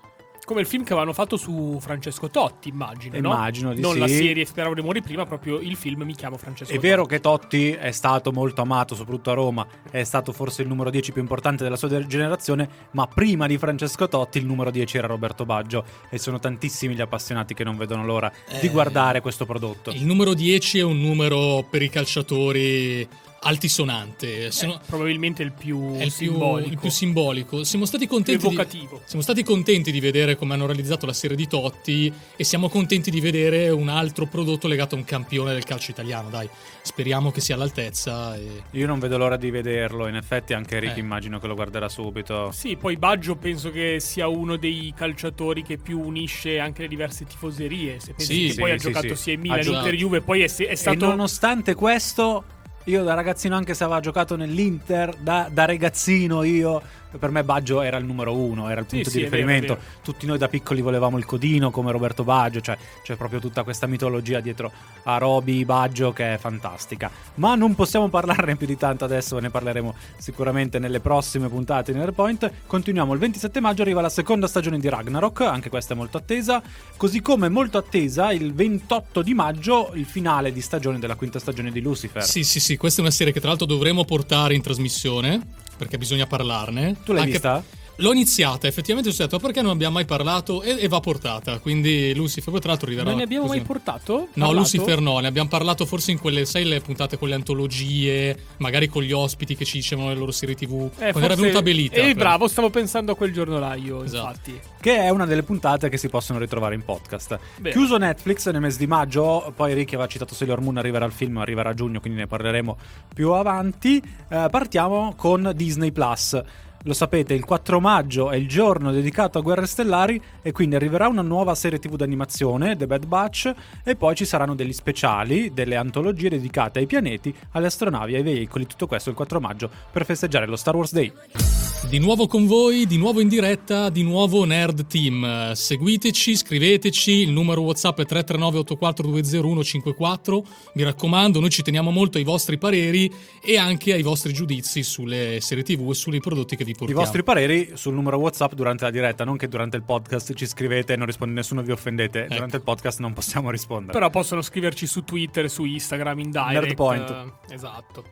Come il film che avevano fatto su Francesco Totti, immagino. no? Immagino di Non sì. la serie Speravo di morire prima, proprio il film Mi chiamo Francesco È vero che Totti è stato molto amato, soprattutto a Roma, è stato forse il numero 10 più importante della sua generazione, ma prima di Francesco Totti il numero 10 era Roberto Baggio e sono tantissimi gli appassionati che non vedono l'ora di Eh, guardare questo prodotto. Il numero 10 è un numero per i calciatori altisonante. Se no- Probabilmente il più è il più, simbolico. il più simbolico. Siamo stati contenti. Di, siamo stati contenti di vedere come hanno realizzato la serie di Totti e siamo contenti di vedere un altro prodotto legato a un campione del calcio italiano. Dai, speriamo che sia all'altezza. E... Io non vedo l'ora di vederlo, in effetti anche Ricky Eh. immagino che lo guarderà subito. Sì, poi Baggio penso che sia uno dei calciatori che più unisce anche le diverse tifoserie. Se pensi Sì, che sì, poi ha sì, giocato sì. sia in Ha Milan, giocato. Inter, Juve, poi è, è E stato nonostante questo, io da ragazzino, anche se aveva giocato nell'Inter, da, da ragazzino io, per me Baggio era il numero uno, era il Sì, punto sì, di è vero, riferimento. è vero. Tutti noi da piccoli volevamo il codino come Roberto Baggio, cioè c'è proprio tutta questa mitologia dietro a Roby Baggio che è fantastica. Ma non possiamo parlarne più di tanto adesso, ne parleremo sicuramente nelle prossime puntate di Nerpoint. Continuiamo, il 27 maggio arriva la seconda stagione di Ragnarok, anche questa è molto attesa, così come molto attesa il 28 di maggio il finale di stagione della quinta stagione di Lucifer. Sì, sì, sì, questa è una serie che tra l'altro dovremo portare in trasmissione perché bisogna parlarne. Tu l'hai Anche- vista? L'ho iniziata, effettivamente ho detto perché non abbiamo mai parlato e, e va portata. Quindi Lucifer poi tra l'altro arriverà. Non ne abbiamo così. mai portato? No, Parlato? Lucifer no, ne abbiamo parlato forse in quelle, sai, le puntate con le antologie, magari con gli ospiti che ci dicevano le loro serie TV. Eh, quando era venuta Belita. Eh, per- bravo, stavo pensando a quel giorno là io, Esatto. infatti. che è una delle puntate che si possono ritrovare in podcast. Bene. Chiuso Netflix nel mese di maggio, poi Ricky aveva citato Sailor Moon, arriverà il film, arriverà a giugno, quindi ne parleremo più avanti. Eh, partiamo con Disney Plus. Lo sapete, il 4 maggio è il giorno dedicato a Guerre Stellari e quindi arriverà una nuova serie TV d'animazione, The Bad Batch, e poi ci saranno degli speciali, delle antologie dedicate ai pianeti, alle astronavi, ai veicoli, tutto questo il 4 maggio per festeggiare lo Star Wars Day. Di nuovo con voi, di nuovo in diretta, di nuovo Nerd Team. Seguiteci, scriveteci, il numero WhatsApp è 339 8420 Mi raccomando, noi ci teniamo molto ai vostri pareri e anche ai vostri giudizi sulle serie TV e sui prodotti che vi I portiamo. vostri pareri sul numero WhatsApp durante la diretta, non che durante il podcast ci scrivete e non risponde nessuno, vi offendete. Ecco. Durante il podcast non possiamo rispondere. Però possono scriverci su Twitter, su Instagram, in direct. Nerdpoint. eh, esatto.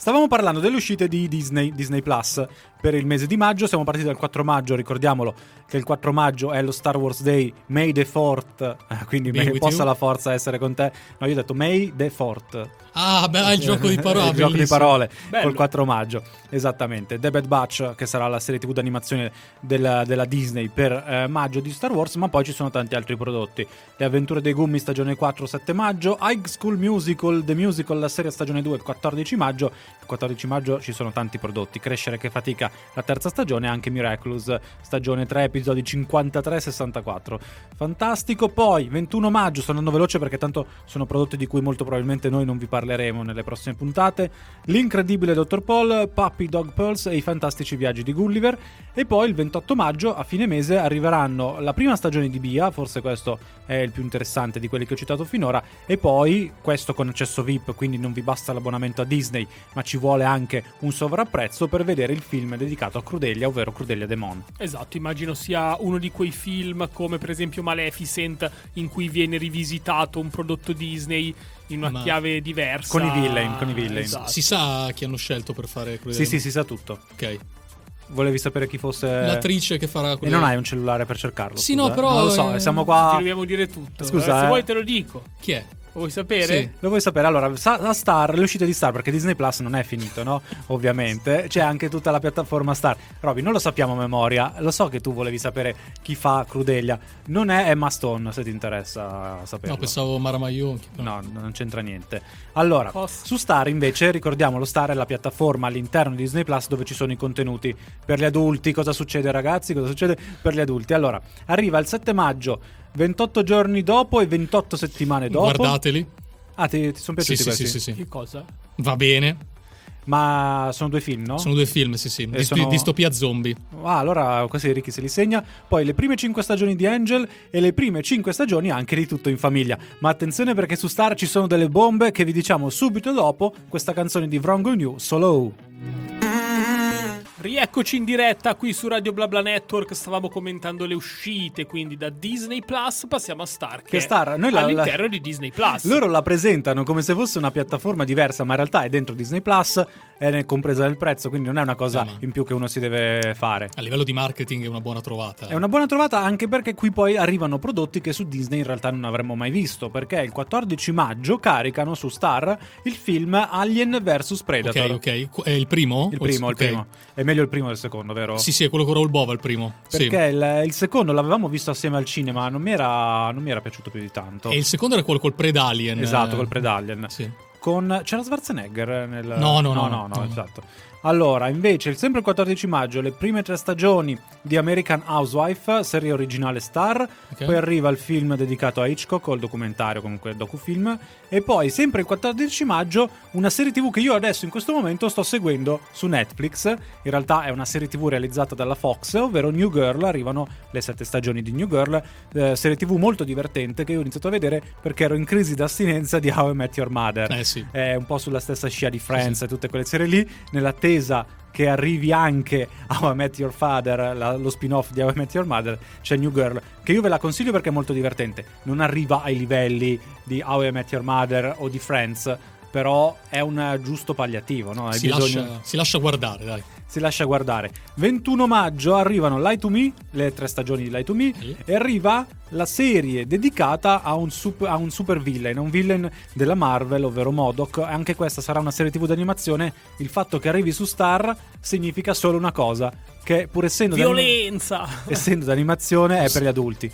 Stavamo parlando delle uscite di Disney, Disney Plus per il mese di maggio. Siamo partiti dal 4 maggio, ricordiamolo che il 4 maggio è lo Star Wars Day, May the 4th, quindi Be may- possa you. la forza essere con te. No, io ho detto May the 4th. Ah, beh, il gioco di parole. il gioco di parole Bello. col 4 maggio esattamente The Bad Batch che sarà la serie tv d'animazione della, della Disney per eh, maggio di Star Wars ma poi ci sono tanti altri prodotti Le avventure dei Gummi stagione 4 7 maggio High School Musical The Musical la serie stagione 2 il 14 maggio il 14 maggio ci sono tanti prodotti. Crescere che fatica la terza stagione e anche Miraculous stagione 3 episodi 53-64 fantastico. Poi 21 maggio sto andando veloce perché tanto sono prodotti di cui molto probabilmente noi non vi parleremo nelle prossime puntate. L'incredibile Dr. Paul Puppy Dog Pearls e i fantastici viaggi di Gulliver. E poi il 28 maggio a fine mese arriveranno la prima stagione di Bia forse questo è il più interessante di quelli che ho citato finora. E poi questo con accesso VIP quindi non vi basta l'abbonamento a Disney ma ci vuole anche un sovrapprezzo per vedere il film dedicato a Crudelia ovvero Crudelia Demon Esatto, immagino sia uno di quei film come per esempio Maleficent in cui viene rivisitato un prodotto Disney in una Ma- chiave diversa. Con i villain, con i villain. Esatto. Si sa chi hanno scelto per fare Cruella sì sì si sa tutto Ok. volevi sapere chi fosse L'attrice che farà e Cruella- non hai un cellulare per cercarlo Sì, scusa, no, però, non lo so eh, siamo Ti qua dobbiamo dire tutto. Scusa, Eh, se eh. vuoi te lo dico. Chi è? Lo vuoi sapere? Sì. Lo vuoi sapere? Allora, la Star, le uscite di Star, perché Disney Plus non è finito, no? Ovviamente. C'è anche tutta la piattaforma Star. Roby, non lo sappiamo a memoria. Lo so che tu volevi sapere chi fa Crudelia. Non è Emma Stone, se ti interessa saperlo. No, pensavo Mara Maionchi. No, non c'entra niente. Allora, Posso? su Star invece, ricordiamolo, Star è la piattaforma all'interno di Disney Plus dove ci sono i contenuti per gli adulti. Cosa succede ragazzi? Cosa succede per gli adulti? Allora, arriva il 7 maggio, 28 giorni dopo e 28 settimane dopo. Guardateli. Ah, ti, ti sono piaciuti sì, questi? sì, sì, sì. Che cosa? Va bene. Ma sono due film, no? Sono due film, sì, sì. Dist- sono- Distopia zombie. Ah, allora così Ricky se li segna. Poi le prime 5 stagioni di Angel e le prime 5 stagioni anche di Tutto in Famiglia. Ma attenzione perché su Star ci sono delle bombe che vi diciamo subito dopo questa canzone di Vrongo New, Solo. Rieccoci in diretta qui su Radio BlaBla Network. Stavamo commentando le uscite, quindi da Disney Plus passiamo a Star. Che, Che Star, noi la- all'interno di Disney Plus. Loro la presentano come se fosse una piattaforma diversa, ma in realtà è dentro Disney Plus, è compresa nel prezzo, quindi non è una cosa Eh, ma- in più che uno si deve fare. A livello di marketing è una buona trovata. È una buona trovata anche perché qui poi arrivano prodotti che su Disney in realtà non avremmo mai visto, perché il 14 maggio caricano su Star il film Alien vs Predator. Ok, ok. È il primo? Il primo, il ok. primo. È meglio il primo del secondo, vero? Sì, sì, è quello con Raul Bova il primo. Sì. Perché il, il secondo l'avevamo visto assieme al cinema, non mi era, non mi era piaciuto più di tanto. E il secondo era quello col Predalien. Esatto, eh, col Predalien. Sì. Con... C'era Schwarzenegger nel... No, no, no, no, no, no. esatto. Allora, invece, sempre il 14 maggio, le prime tre stagioni di American Housewife, serie originale Star. Ok. Poi arriva il film dedicato a Hitchcock, o il documentario, comunque docufilm. E poi, sempre il 14 maggio, una serie TV che io adesso in questo momento sto seguendo su Netflix. In realtà è una serie TV realizzata dalla Fox, ovvero New Girl. Arrivano le sette stagioni di New Girl. eh, serie TV molto divertente che io ho iniziato a vedere perché ero in crisi d'astinenza di How I Met Your Mother Eh sì. è un po' sulla stessa scia di Friends e tutte quelle serie lì, nell'attesa che arrivi anche a How I Met Your Father, la- lo spin-off di How I Met Your Mother, c'è New Girl, che io ve la consiglio perché è molto divertente. Non arriva ai livelli di How I Met Your Mother o di Friends, però è un giusto palliativo, no? Hai Si, bisogno- lascia, si lascia guardare, dai. Si lascia guardare. 21 maggio arrivano Lie to Me, le tre stagioni di Lie to Me, Sì. e arriva la serie dedicata a un, sup- a un super villain, un villain della Marvel, ovvero Modok. Anche questa sarà una serie TV d'animazione. Il fatto che arrivi su Star significa solo una cosa, che pur essendo, Violenza! essendo d'animazione è per gli adulti.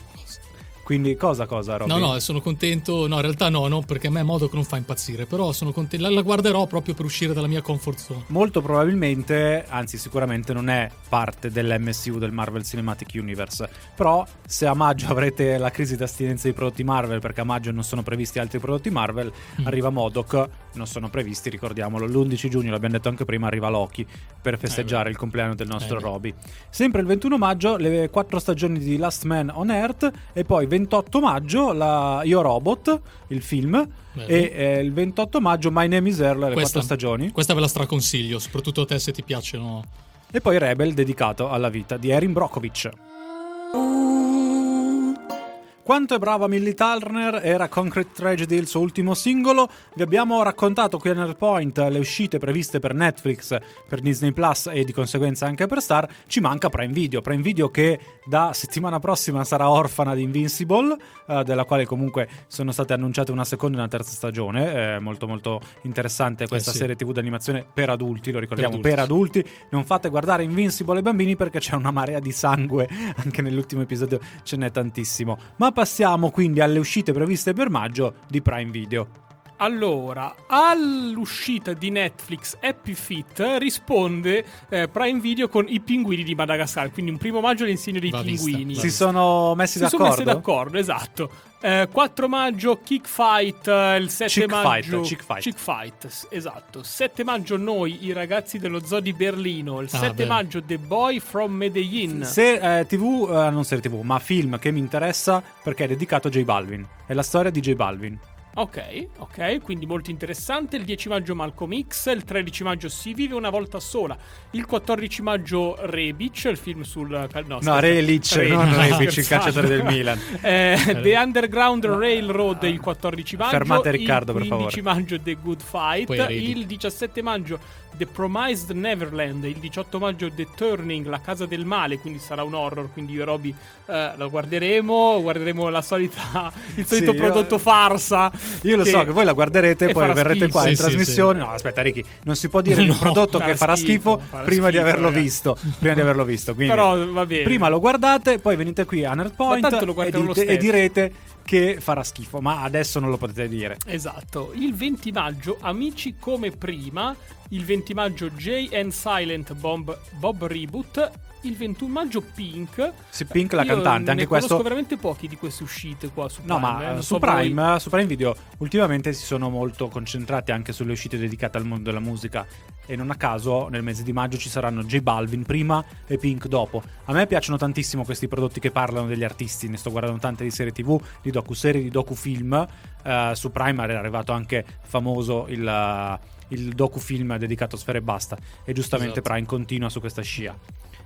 Quindi cosa cosa, Robby? No, no, sono contento. No, in realtà no, no, perché a me Modoc non fa impazzire. Però sono contento. La, la guarderò proprio per uscire dalla mia comfort zone. Molto probabilmente, anzi sicuramente non è parte dell'MSU del Marvel Cinematic Universe. Però se a maggio avrete la crisi d'astinenza dei prodotti Marvel, perché a maggio non sono previsti altri prodotti Marvel, Mm. arriva Modoc, non sono previsti, ricordiamolo, l'11 giugno, l'abbiamo detto anche prima, arriva Loki per festeggiare beh. il compleanno del nostro Eh. Roby. Sempre il 21 maggio le quattro stagioni di Last Man on Earth e poi 28 maggio la Io Robot, il film, Bello. e eh, il 28 maggio My Name is Earl, le Questa- quattro stagioni. Questa ve la straconsiglio, soprattutto a te se ti piacciono. E poi Rebel dedicato alla vita di Erin Brockovich. Quanto è brava Millie Turner era Concrete Tragedy il suo ultimo singolo. Vi abbiamo raccontato qui a Nerdpoint le uscite previste per Netflix, per Disney Plus e di conseguenza anche per Star. Ci manca Prime Video. Prime Video che da settimana prossima sarà orfana di Invincible, eh, della quale comunque sono state annunciate una seconda e una terza stagione. Eh, molto molto interessante questa Eh sì. serie TV d'animazione per adulti, lo ricordiamo, Per per adulti. Non fate guardare Invincible ai bambini perché c'è una marea di sangue, anche nell'ultimo episodio ce n'è tantissimo. Ma passiamo quindi alle uscite previste per maggio di Prime Video. Allora, all'uscita di Netflix Happy Feet risponde eh, Prime Video con i pinguini di Madagascar, quindi un primo maggio l'insegno dei Va vista, pinguini. va Si sono messi Si d'accordo? sono messi d'accordo, esatto. Eh, 4 maggio Kick Fight, eh, il 7 Chick maggio Fight, Chick Fight. s- esatto. 7 maggio noi, i ragazzi dello Zoo di Berlino, il Ah, 7 beh. maggio The Boy from Medellin. Se eh, TV, eh, non serie TV, ma film che mi interessa perché è dedicato a J Balvin. È la storia di J Balvin. Ok, ok, quindi molto interessante. Il 10 maggio Malcolm X, il 13 maggio Si vive una volta sola, il 14 maggio Rebic, il film sul... No, No. Relic, non Rebic, il calciatore del Milan. Eh, The Underground Railroad il 14 maggio. Fermate Riccardo, per il favore. 15 maggio The Good Fight. Il 17 maggio The Promised Neverland. Il 18 maggio The Turning, La casa del male. Quindi sarà un horror. Quindi io e Roby eh, lo guarderemo. Guarderemo la solita, il solito Sì, io- prodotto farsa. Io lo so che voi la guarderete, e poi verrete schifo. qua in Sì, sì, trasmissione. No, aspetta, Ricky, non si può dire di un No, prodotto farà che farà schifo, farà prima di schifo, averlo ragazzi. visto. Prima di averlo visto. Quindi, Però va bene. prima lo guardate, poi venite qui a tanto lo e, dite- e direte che farà schifo. Ma adesso non lo potete dire. Esatto, il 20 maggio Amici come prima, il 20 maggio Jay and Silent Bomb, Bob Reboot, il 21 maggio Pink. Sì, Pink, la Io cantante, anche conosco questo. veramente pochi di queste uscite qua su No, Prime, ma eh, eh, su, so voi. Prime, su Prime Video ultimamente si sono molto concentrati anche sulle uscite dedicate al mondo della musica. E non a caso nel mese di maggio ci saranno J Balvin prima e Pink dopo. A me piacciono tantissimo questi prodotti che parlano degli artisti. Ne sto guardando tante di serie TV, di docuserie, di docufilm. Eh, su Prime era arrivato anche famoso il, eh, il docufilm dedicato a Sfere e Basta. E giustamente Esatto. Prime continua su questa scia.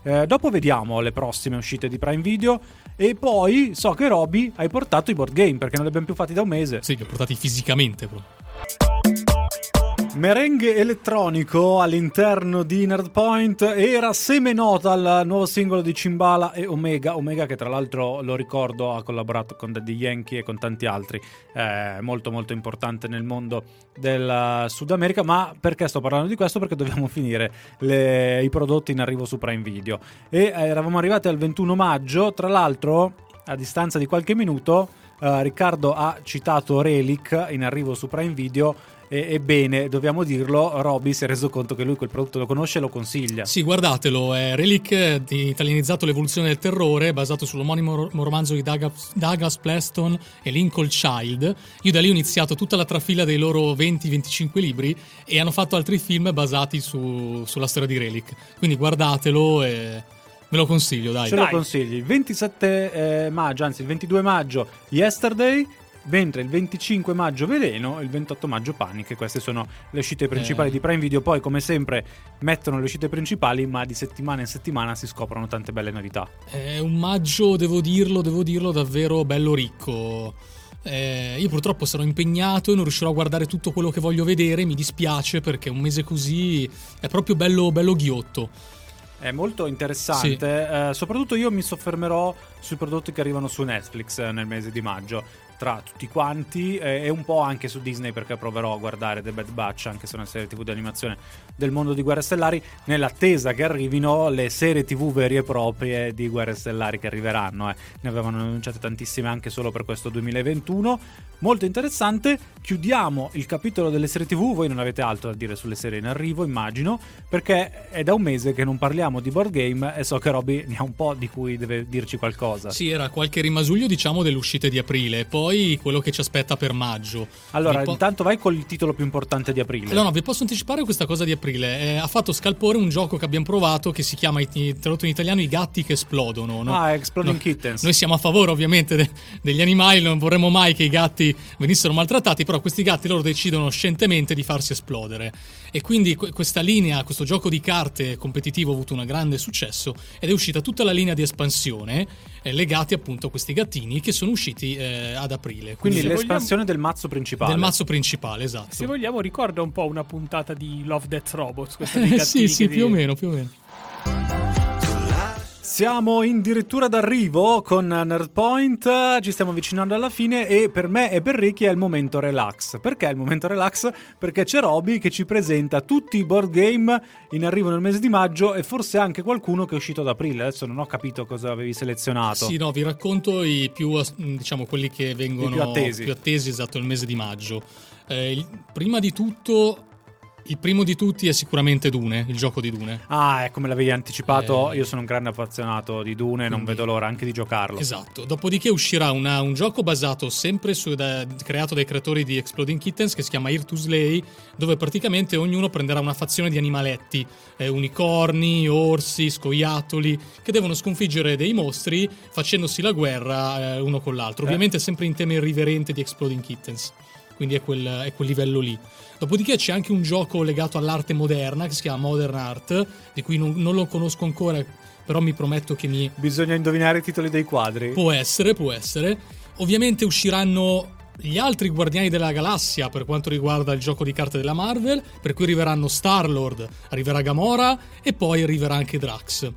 Eh, dopo vediamo le prossime uscite di Prime Video. E poi so che Roby hai portato i board game perché non li abbiamo più fatti da un mese. Sì, li ho portati fisicamente proprio. Merengue elettronico all'interno di Nerdpoint era seme nota al nuovo singolo di Cimbala e Omega. Omega, che tra l'altro lo ricordo, ha collaborato con Daddy Yankee e con tanti altri. Eh, molto, molto importante nel mondo del Sud America. Ma perché sto parlando di questo? Perché dobbiamo finire le- i prodotti in arrivo su Prime Video. E eh, eravamo arrivati al 21 maggio. Tra l'altro, a distanza di qualche minuto, eh, Riccardo ha citato Relic in arrivo su Prime Video. E, ebbene, dobbiamo dirlo, Roby si è reso conto che lui quel prodotto lo conosce e lo consiglia. Sì, guardatelo, è Relic eh, di italianizzato l'evoluzione del terrore, basato sull'omonimo ro- romanzo di Douglas, Douglas Preston e Lincoln Child. Io da lì ho iniziato tutta la trafila dei loro 20-25 libri e hanno fatto altri film basati su- sulla storia di Relic. Quindi guardatelo e ve lo consiglio, dai. Ce lo Dai. consigli. Il 27 eh, maggio, anzi il 22 maggio, Yesterday. Mentre il 25 maggio Veleno e il 28 maggio Panic. Queste sono le uscite principali Eh. di Prime Video. Poi, come sempre, mettono le uscite principali, ma di settimana in settimana si scoprono tante belle novità. È un maggio, devo dirlo, devo dirlo, davvero bello ricco. Eh, io purtroppo sarò impegnato e non riuscirò a guardare tutto quello che voglio vedere, mi dispiace perché un mese così è proprio bello, bello ghiotto. È molto interessante. Eh, soprattutto io mi soffermerò sui prodotti che arrivano su Netflix eh, nel mese di maggio. Tra tutti quanti eh, e un po' anche su Disney perché proverò a guardare The Bad Batch, anche se è una serie TV di animazione del mondo di Guerre Stellari, nell'attesa che arrivino le serie TV vere e proprie di Guerre Stellari che arriveranno. eh. Ne avevano annunciate tantissime anche solo per questo 2021. Molto interessante. Chiudiamo il capitolo delle serie TV. Voi non avete altro da dire sulle serie in arrivo, immagino, perché è da un mese che non parliamo di board game e so che Robby ne ha un po' di cui deve dirci qualcosa. Sì, era qualche rimasuglio, diciamo, delle uscite di aprile. Poi quello che ci aspetta per maggio. Allora, po- intanto vai col titolo più importante di aprile. No, no, vi posso anticipare questa cosa di aprile. Eh, ha fatto scalpore un gioco che abbiamo provato che si chiama, tradotto in italiano, I gatti che esplodono. no? Ah, Exploding No, Kittens. Noi siamo a favore ovviamente de- degli animali, non vorremmo mai che i gatti venissero maltrattati, però questi gatti loro decidono scientemente di farsi esplodere. E quindi que- questa linea, questo gioco di carte competitivo ha avuto un grande successo ed è uscita tutta la linea di espansione eh, legati appunto a questi gattini che sono usciti eh, ad aprile. Quindi se l'espansione del mazzo principale. del mazzo principale, esatto. Se vogliamo, ricorda un po' una puntata di Love Death Robots. Questa dei gattini sì, sì, più o meno, più o meno. Siamo addirittura d'arrivo con Nerdpoint, ci stiamo avvicinando alla fine e per me e per Ricky è il momento relax. Perché è il momento relax? Perché c'è Roby che ci presenta tutti i board game in arrivo nel mese di maggio e forse anche qualcuno che è uscito ad aprile. Adesso non ho capito cosa avevi selezionato. Sì, no, vi racconto i più, as- diciamo, quelli che vengono I più attesi. più attesi, esatto, nel mese di maggio. Eh, il- prima di tutto, il primo di tutti è sicuramente Dune, il gioco di Dune. Ah, è come l'avevi anticipato, Eh. io sono un grande appassionato di Dune e non Quindi- vedo l'ora anche di giocarlo. Esatto. Dopodiché uscirà una- un gioco basato sempre su, da- creato dai creatori di Exploding Kittens che si chiama Here to Slay, dove praticamente ognuno prenderà una fazione di animaletti, eh, unicorni, orsi, scoiattoli, che devono sconfiggere dei mostri facendosi la guerra eh, uno con l'altro. Eh. Ovviamente sempre in tema irriverente di Exploding Kittens. Quindi è quel, è quel livello lì. Dopodiché c'è anche un gioco legato all'arte moderna che si chiama Modern Art, di cui non, non lo conosco ancora, però mi prometto che mi, Bisogna indovinare i titoli dei quadri. Può essere, può essere. Ovviamente usciranno gli altri Guardiani della Galassia per quanto riguarda il gioco di carte della Marvel, per cui arriveranno Star-Lord, arriverà Gamora e poi arriverà anche Drax.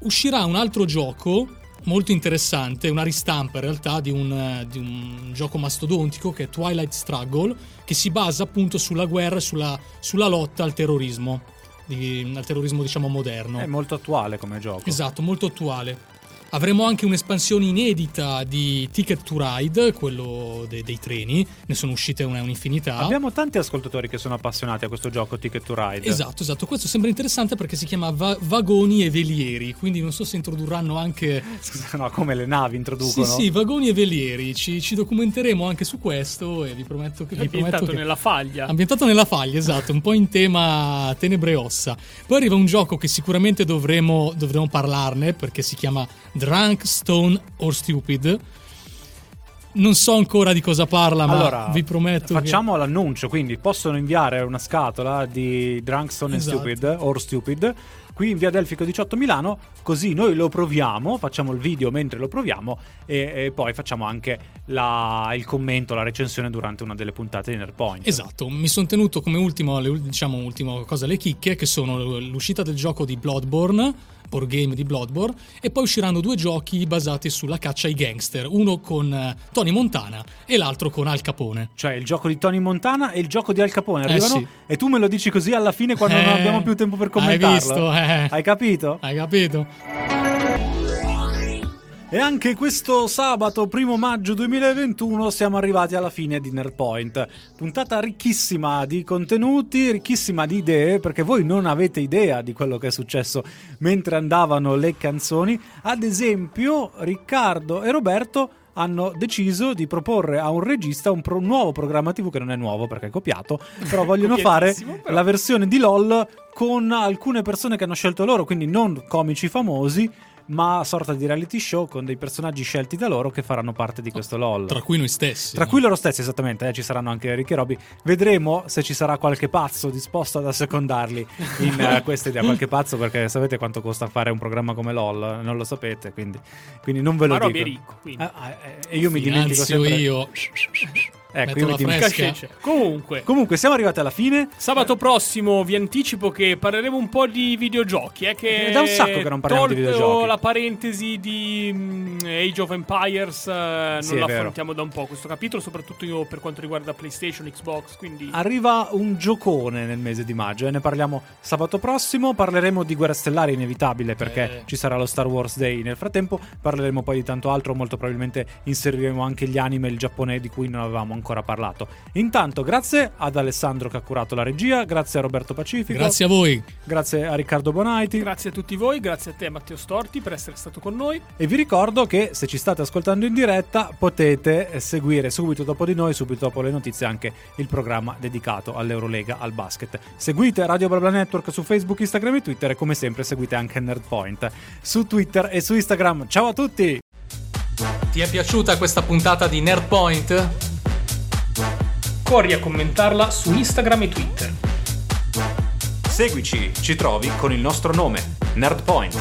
Uscirà un altro gioco molto interessante, una ristampa in realtà di un, eh, di un gioco mastodontico che è Twilight Struggle, che si basa appunto sulla guerra e sulla, sulla lotta al terrorismo, di- al terrorismo diciamo moderno. È molto attuale come gioco. Esatto, molto attuale. Avremo anche un'espansione inedita di Ticket to Ride, quello de- dei treni, ne sono uscite una- un'infinità. Abbiamo tanti ascoltatori che sono appassionati a questo gioco Ticket to Ride. Esatto, esatto. Questo sembra interessante perché si chiama va- Vagoni e Velieri, quindi non so se introdurranno anche... Scusa, no, come le navi introducono. Sì, sì, Vagoni e Velieri. Ci, ci documenteremo anche su questo e vi prometto che... Vi prometto Ambientato che... nella faglia. Ambientato nella faglia, esatto, un po' in tema tenebre e ossa. Poi arriva un gioco che sicuramente dovremo, dovremo parlarne perché si chiama Drunk, Stone or Stupid. Non so ancora di cosa parla, ma Allora, vi prometto facciamo l'annuncio, quindi possono inviare una scatola di Drunkstone Esatto. and Stupid or Stupid qui in via Delfico 18 Milano, così noi lo proviamo, facciamo il video mentre lo proviamo e, e poi facciamo anche la- il commento, la recensione durante una delle puntate di Nerdpoint. che... Esatto, mi sono tenuto come ultimo, le- diciamo, ultima cosa le chicche, che sono l'uscita del gioco di Bloodborne, board game di Bloodborne, e poi usciranno due giochi basati sulla caccia ai gangster, uno con eh, Tony Montana e l'altro con Al Capone. Cioè il gioco di Tony Montana e il gioco di Al Capone Eh, arrivano sì. e tu me lo dici così alla fine quando non Eh, abbiamo più tempo per hai commentarlo. visto, eh. Hai capito? Hai capito? E anche questo sabato, primo maggio 2021, siamo arrivati alla fine di Nerdpoint. Puntata ricchissima di contenuti, ricchissima di idee, perché voi non avete idea di quello che è successo mentre andavano le canzoni. Ad esempio, Riccardo e Roberto hanno deciso di proporre a un regista un pro- nuovo programma TV che non è nuovo perché è copiato, però vogliono fare però. la versione di LOL con alcune persone che hanno scelto loro, quindi non comici famosi, ma sorta di reality show con dei personaggi scelti da loro che faranno parte di questo LOL. Tra cui noi stessi. Tra cui loro stessi, esattamente, eh, ci saranno anche Ricky e Robby. Vedremo se ci sarà qualche pazzo disposto ad assecondarli in eh, questa idea. Qualche pazzo, perché sapete quanto costa fare un programma come LOL? Non lo sapete, quindi, quindi non ve lo Ma dico. Roby è ricco, quindi. Eh, eh, e io mi dimentico Finanzio sempre. io. Ecco, la dimentico. fresca. Cascece. Comunque, Comunque, siamo arrivati alla fine. sabato prossimo vi anticipo che parleremo un po' di videogiochi. È che È da un sacco che non parliamo di tolto videogiochi. la parentesi di mm, Age of Empires, eh, Sì, non lo vero. affrontiamo da un po' questo capitolo, soprattutto io per quanto riguarda PlayStation, Xbox. Quindi Arriva un giocone nel mese di maggio e ne parliamo sabato prossimo. Parleremo di Guerre Stellari, inevitabile, perché Eh. ci sarà lo Star Wars Day nel frattempo. Parleremo poi di tanto altro. Molto probabilmente inseriremo anche gli anime e il Giappone di cui non avevamo ancora parlato. Intanto, grazie ad Alessandro che ha curato la regia, grazie a Roberto Pacifico, Grazie a voi. grazie a Riccardo Bonaiti. Grazie a tutti voi, grazie a te Matteo Storti per essere stato con noi. E vi ricordo che se ci state ascoltando in diretta potete seguire subito dopo di noi, subito dopo le notizie, anche il programma dedicato all'Eurolega, al basket. Seguite Radio Blabla Network su Facebook, Instagram e Twitter e come sempre seguite anche Nerdpoint su Twitter e su Instagram. Ciao a tutti! Ti è piaciuta questa puntata di Nerdpoint? Corri a commentarla su Instagram e Twitter. Seguici, ci trovi con il nostro nome, Nerdpoint.